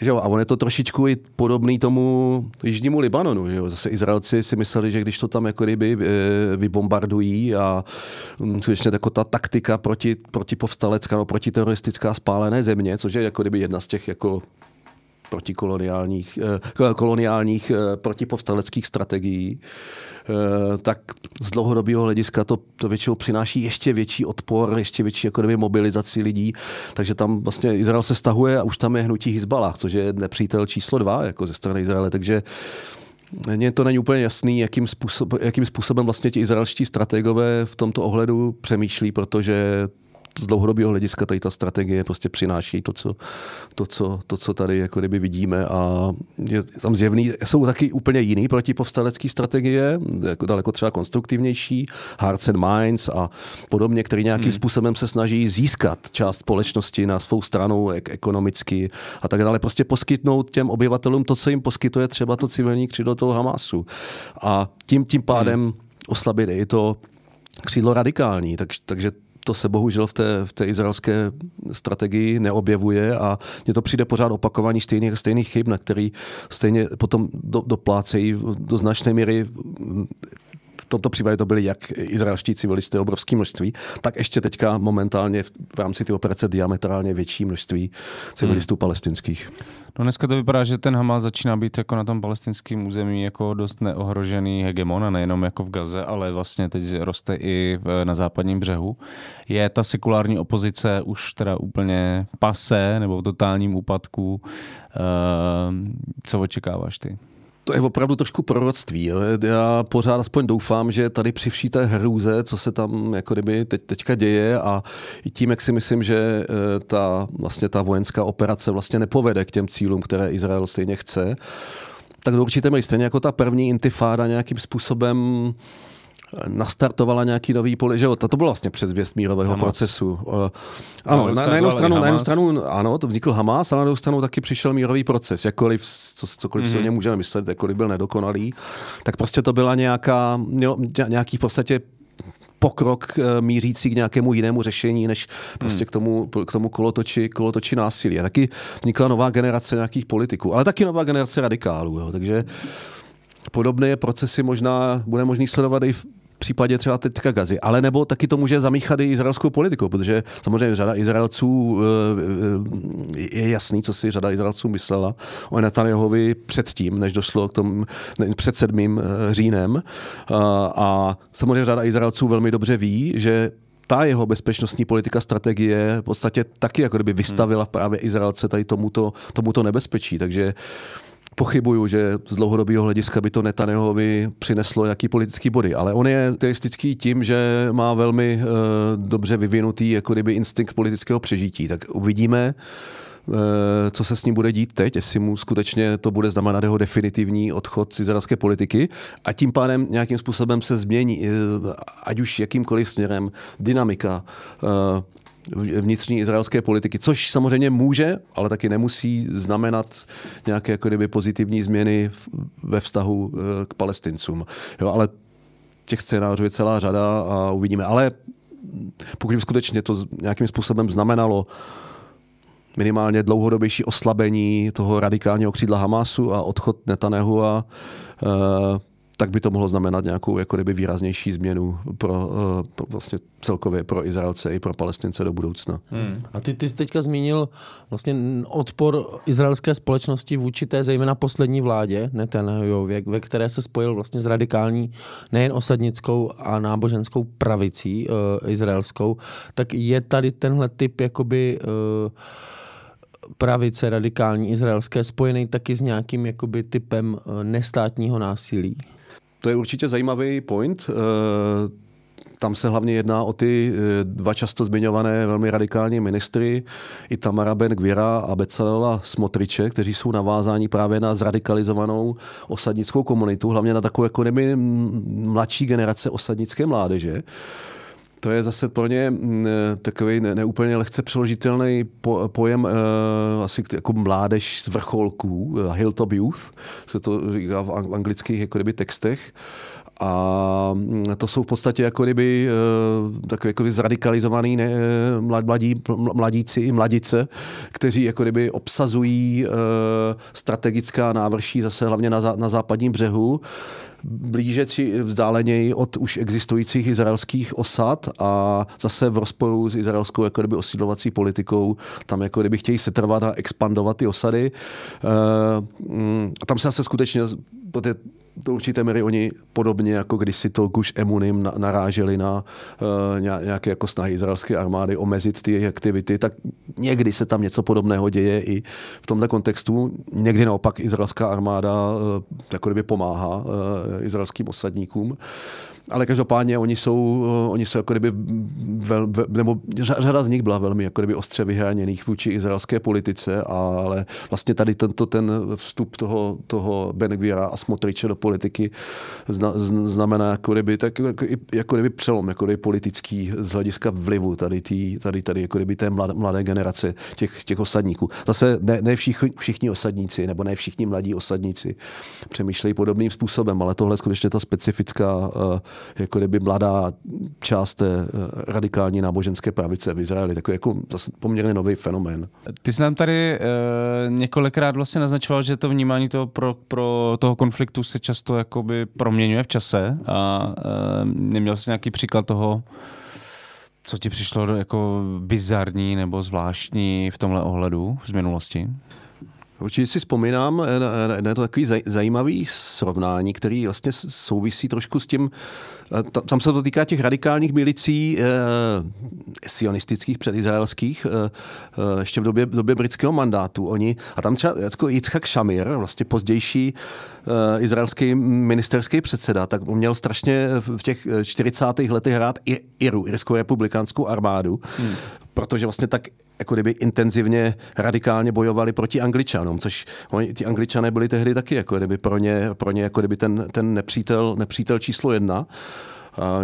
Že jo, a on je to trošičku i podobný tomu jižnímu Libanonu. Že jo. Zase Izraelci si mysleli, že když to tam jako kdyby eh, vybombardují a mm, skutečně jako ta taktika proti, proti povstalecká, no, proti teroristická spálené země, což je jako kdyby jedna z těch jako protikoloniálních, eh, koloniálních eh, protipovstaleckých strategií, eh, tak z dlouhodobého hlediska to, to většinou přináší ještě větší odpor, ještě větší jako kdyby, mobilizaci lidí. Takže tam vlastně Izrael se stahuje a už tam je hnutí Hezbalah, což je nepřítel číslo dva jako ze strany Izraele. Takže mně to není úplně jasný, jakým, způsob, jakým způsobem vlastně ti izraelští strategové v tomto ohledu přemýšlí, protože z dlouhodobého hlediska tady ta strategie prostě přináší to, co, to, co, to, co tady jako kdyby vidíme a je tam zjevný, jsou taky úplně jiný protipovstalecké strategie, jako daleko třeba konstruktivnější, Hearts and Minds a podobně, který nějakým hmm. způsobem se snaží získat část společnosti na svou stranu ek- ekonomicky a tak dále. Prostě poskytnout těm obyvatelům to, co jim poskytuje třeba to civilní křídlo toho Hamasu. A tím, tím pádem hmm. oslabit i to křídlo radikální. Tak, takže to se bohužel v té, v té izraelské strategii neobjevuje a mně to přijde pořád opakování stejných, stejných chyb, na který stejně potom do, doplácejí do značné míry v tomto případě to byly jak izraelští civilisté obrovské množství, tak ještě teďka momentálně v rámci té operace diametrálně větší množství civilistů hmm. palestinských. No dneska to vypadá, že ten Hamas začíná být jako na tom palestinském území jako dost neohrožený hegemon a nejenom jako v Gaze, ale vlastně teď roste i na západním břehu. Je ta sekulární opozice už teda úplně pase nebo v totálním úpadku. Uh, co očekáváš ty? To je opravdu trošku proroctví. Jo. Já pořád aspoň doufám, že tady při vší té hrůze, co se tam jako kdyby teď, teďka děje a i tím, jak si myslím, že eh, ta, vlastně ta vojenská operace vlastně nepovede k těm cílům, které Izrael stejně chce, tak do určité míry stejně jako ta první intifáda nějakým způsobem nastartovala nějaký nový poli, že jo, to bylo vlastně předzvěst mírového Hamas. procesu. Uh, ano, na, na, jednu stranu, na jednu stranu, ano, to vznikl Hamas, a na druhou stranu taky přišel mírový proces, jakkoliv, co, cokoliv mm-hmm. si o mhm. něm můžeme myslet, jakkoliv byl nedokonalý, tak prostě to byla nějaká, nějaký v podstatě pokrok eh, mířící k nějakému jinému řešení, než prostě hmm. k tomu, k tomu kolotoči, kolotoči násilí. A taky vznikla nová generace nějakých politiků, ale taky nová generace radikálů. Jo. Takže podobné procesy možná bude možný sledovat i v případě třeba teďka Gazy, ale nebo taky to může zamíchat i izraelskou politiku, protože samozřejmě řada Izraelců eh, eh, je jasný, co si řada Izraelců myslela o Netanyahovi předtím, než došlo k tomu před sedmým eh, říjnem. A samozřejmě řada Izraelců velmi dobře ví, že ta jeho bezpečnostní politika, strategie v podstatě taky jako kdyby vystavila hmm. právě Izraelce tady tomuto, tomuto nebezpečí. Takže pochybuju, že z dlouhodobého hlediska by to Netanyahovi přineslo jaký politický body, ale on je teoristický tím, že má velmi uh, dobře vyvinutý jako kdyby instinkt politického přežití. Tak uvidíme, uh, co se s ním bude dít teď, jestli mu skutečně to bude znamenat jeho definitivní odchod z izraelské politiky a tím pádem nějakým způsobem se změní, uh, ať už jakýmkoliv směrem, dynamika vnitřní izraelské politiky, což samozřejmě může, ale taky nemusí znamenat nějaké jako kdyby pozitivní změny ve vztahu eh, k palestincům. Jo, ale těch scénářů je celá řada a uvidíme. Ale pokud by skutečně to nějakým způsobem znamenalo minimálně dlouhodobější oslabení toho radikálního křídla Hamasu a odchod Netanehu a uh, tak by to mohlo znamenat nějakou jako kdyby výraznější změnu pro, eh, pro vlastně celkově pro Izraelce i pro Palestince do budoucna. Hmm. A ty, ty jsi teďka zmínil vlastně odpor izraelské společnosti vůči té zejména poslední vládě, ne ten, jo, ve, ve které se spojil vlastně s radikální nejen osadnickou a náboženskou pravicí uh, izraelskou, tak je tady tenhle typ jakoby uh, pravice radikální izraelské spojený taky s nějakým jakoby typem nestátního násilí? To je určitě zajímavý point. Eh, tam se hlavně jedná o ty eh, dva často zmiňované velmi radikální ministry, i Tamara Ben Gvira a Becalela Smotriče, kteří jsou navázáni právě na zradikalizovanou osadnickou komunitu, hlavně na takovou jako neby mladší generace osadnické mládeže. To je zase pro ně mm, takový neúplně lehce přeložitelný po, pojem uh, asi jako mládež z vrcholků, uh, hilltop youth, se to říká v anglických jako textech. A mm, to jsou v podstatě jako kdyby eh, takové jako zradikalizovaný ne, mladí, mladíci i mladice, kteří jako kdyby obsazují eh, strategická návrší zase hlavně na, na západním břehu blíže či vzdáleněji od už existujících izraelských osad a zase v rozporu s izraelskou jako kdyby osídlovací politikou, tam jako kdyby chtějí setrvat a expandovat ty osady. A tam se zase skutečně do určité míry oni podobně jako když si to Gush Emunim naráželi na uh, nějaké jako snahy izraelské armády omezit ty aktivity, tak někdy se tam něco podobného děje i v tomto kontextu. Někdy naopak izraelská armáda uh, jako kdyby pomáhá uh, izraelským osadníkům. Ale každopádně oni jsou, eh, oni jsou jako kdyby, vel, nebo řada z nich byla velmi jako kdyby ostře vyhraněných vůči izraelské politice, ale vlastně tady tento ten vstup toho, toho Benegvira a Smotriče do politiky zna, znamená jako kdyby, tak, jako, jako kdyby přelom, jako kdyby politický z hlediska vlivu tady, tý, tady, tady jako kdyby té mladé, mladé generace těch, těch osadníků. Zase ne, ne všichni, všichni osadníci, nebo ne všichni mladí osadníci přemýšlejí podobným způsobem, ale tohle je skutečně ta specifická uh, jako kdyby mladá část té eh, radikální náboženské pravice v Izraeli. Takový jako poměrně nový fenomén. Ty jsi nám tady uh, několikrát vlastně naznačoval, že to vnímání toho pro, pro toho konfliktu se často jakoby proměňuje v čase a uh, neměl jsi nějaký příklad toho, co ti přišlo jako bizarní nebo zvláštní v tomhle ohledu z minulosti? Určitě si vzpomínám eh, na to takový zajímavý srovnání, který vlastně souvisí trošku s tím, eh, tam se to týká těch radikálních milicí eh, sionistických, předizraelských, eh, eh, ještě v době, v době britského mandátu. Oni, a tam třeba jako Yitzhak Shamir, vlastně pozdější eh, izraelský ministerský předseda, tak měl strašně v těch 40. letech hrát IRU, Irskou republikánskou armádu, hmm. protože vlastně tak jako kdyby intenzivně, radikálně bojovali proti Angličanům, což oni, ti Angličané byli tehdy taky jako kdyby pro ně, pro ně jako kdyby ten, ten nepřítel, nepřítel číslo jedna.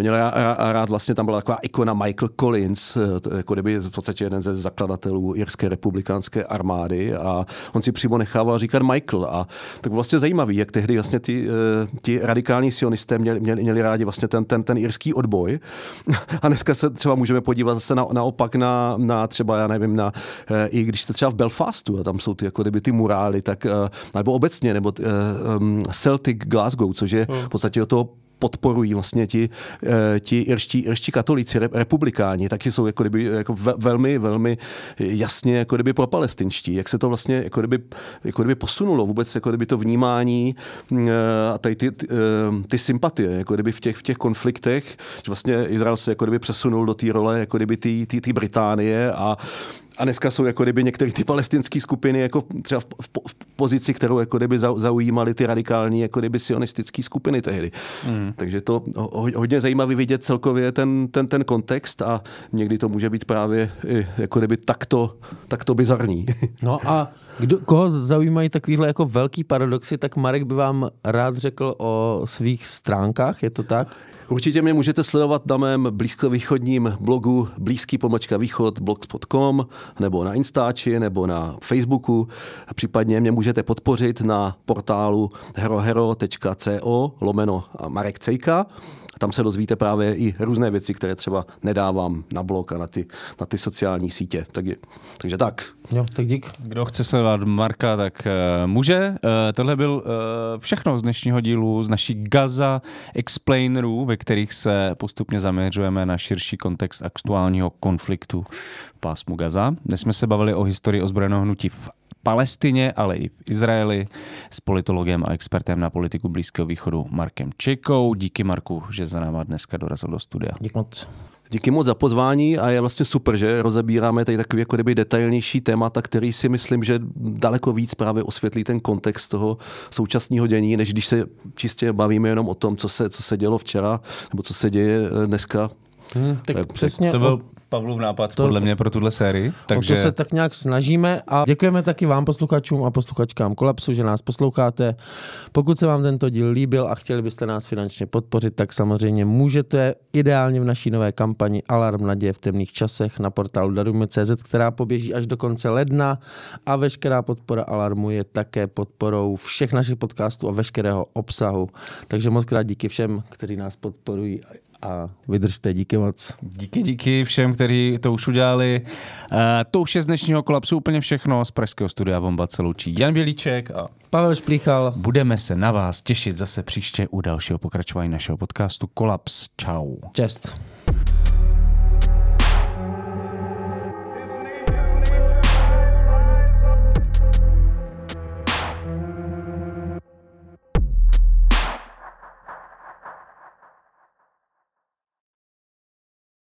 Měl rád, rád vlastně tam byla taková ikona Michael Collins, eh, jako kdyby v podstatě jeden ze zakladatelů Irské republikánské armády a on si přímo nechával říkat Michael. A tak vlastně zajímavý, jak tehdy vlastně ty, eh, ti radikální sionisté měli, měli, měli rádi vlastně ten, ten, ten irský odboj. [LAUGHS] A dneska se třeba můžeme podívat zase na, naopak na, na třeba, já nevím, na, eh, i když jste třeba v Belfastu a tam jsou ty, jako kdyby ty murály, tak, nebo obecně, nebo Celtic Glasgow, což je v podstatě o toho podporují vlastně ti, eh, ti irští, irští katolíci, republikáni, taky jsou jako kdyby, jako velmi, velmi jasně jako kdyby pro palestinští. Jak se to vlastně jako kdyby, jako kdyby posunulo vůbec jako kdyby to vnímání mm, eh, a tady ty, ty, eh, ty sympatie jako kdyby v těch, v těch konfliktech, že vlastně Izrael se jako kdyby přesunul do té role jako kdyby ty Británie a a dneska jsou jako kdyby některé ty palestinské skupiny jako třeba v, v, v pozici, kterou jako kdyby zaujímaly ty radikální jako kdyby sionistické skupiny tehdy. Mm. Takže to hodně zajímavý vidět celkově ten, ten, ten kontext a někdy to může být právě i jako kdyby takto, takto bizarní. [LAUGHS] No a kdo, koho zaujímají takovýhle jako velký paradoxy, tak Marek by vám rád řekl o svých stránkách, je to tak? Určitě mě můžete sledovat na mém blízkovýchodním blogu blízký pomočka východ blogspot.com nebo na Instači nebo na Facebooku. Případně mě můžete podpořit na portálu herohero.co lomeno Marek Cejka. Tam se dozvíte právě i různé věci, které třeba nedávám na blog a na ty, na ty sociální sítě. Tak je, takže tak. Jo, tak dík. Kdo chce sledovat Marka, tak uh, může. Uh, tohle byl uh, všechno z dnešního dílu, z naší Gaza Explainerů, ve kterých se postupně zaměřujeme na širší kontext aktuálního konfliktu v pásmu Gaza. Dnes jsme se bavili o historii ozbrojeného hnutí v Palestině, ale i v Izraeli s politologem a expertem na politiku Blízkého východu Markem Čekou. Díky Marku, že za náma dneska dorazil do studia. Díky moc. Díky moc za pozvání a je vlastně super, že rozebíráme tady takový jako kdyby detailnější témata, který si myslím, že daleko víc právě osvětlí ten kontext toho současného dění, než když se čistě bavíme jenom o tom, co se, co se dělo včera nebo co se děje dneska. Hmm, tak, tak přesně to byl Pavlův nápad, to, podle mě, pro tuhle sérii. Takže... O to se tak nějak snažíme a děkujeme taky vám, posluchačům a posluchačkám Kolapsu, že nás posloucháte. Pokud se vám tento díl líbil a chtěli byste nás finančně podpořit, tak samozřejmě můžete ideálně v naší nové kampani Alarm naděje v temných časech na portálu Darumy.cz, která poběží až do konce ledna a veškerá podpora Alarmu je také podporou všech našich podcastů a veškerého obsahu. Takže moc krát díky všem, kteří nás podporují a vydržte, díky moc. Díky, díky všem, kteří to už udělali. Uh, to už je z dnešního kolapsu úplně všechno. Z Pražského studia Vomba se loučí Jan Bělíček a Pavel Šplíchal. Budeme se na vás těšit zase příště u dalšího pokračování našeho podcastu Kolaps. Ciao. Čest.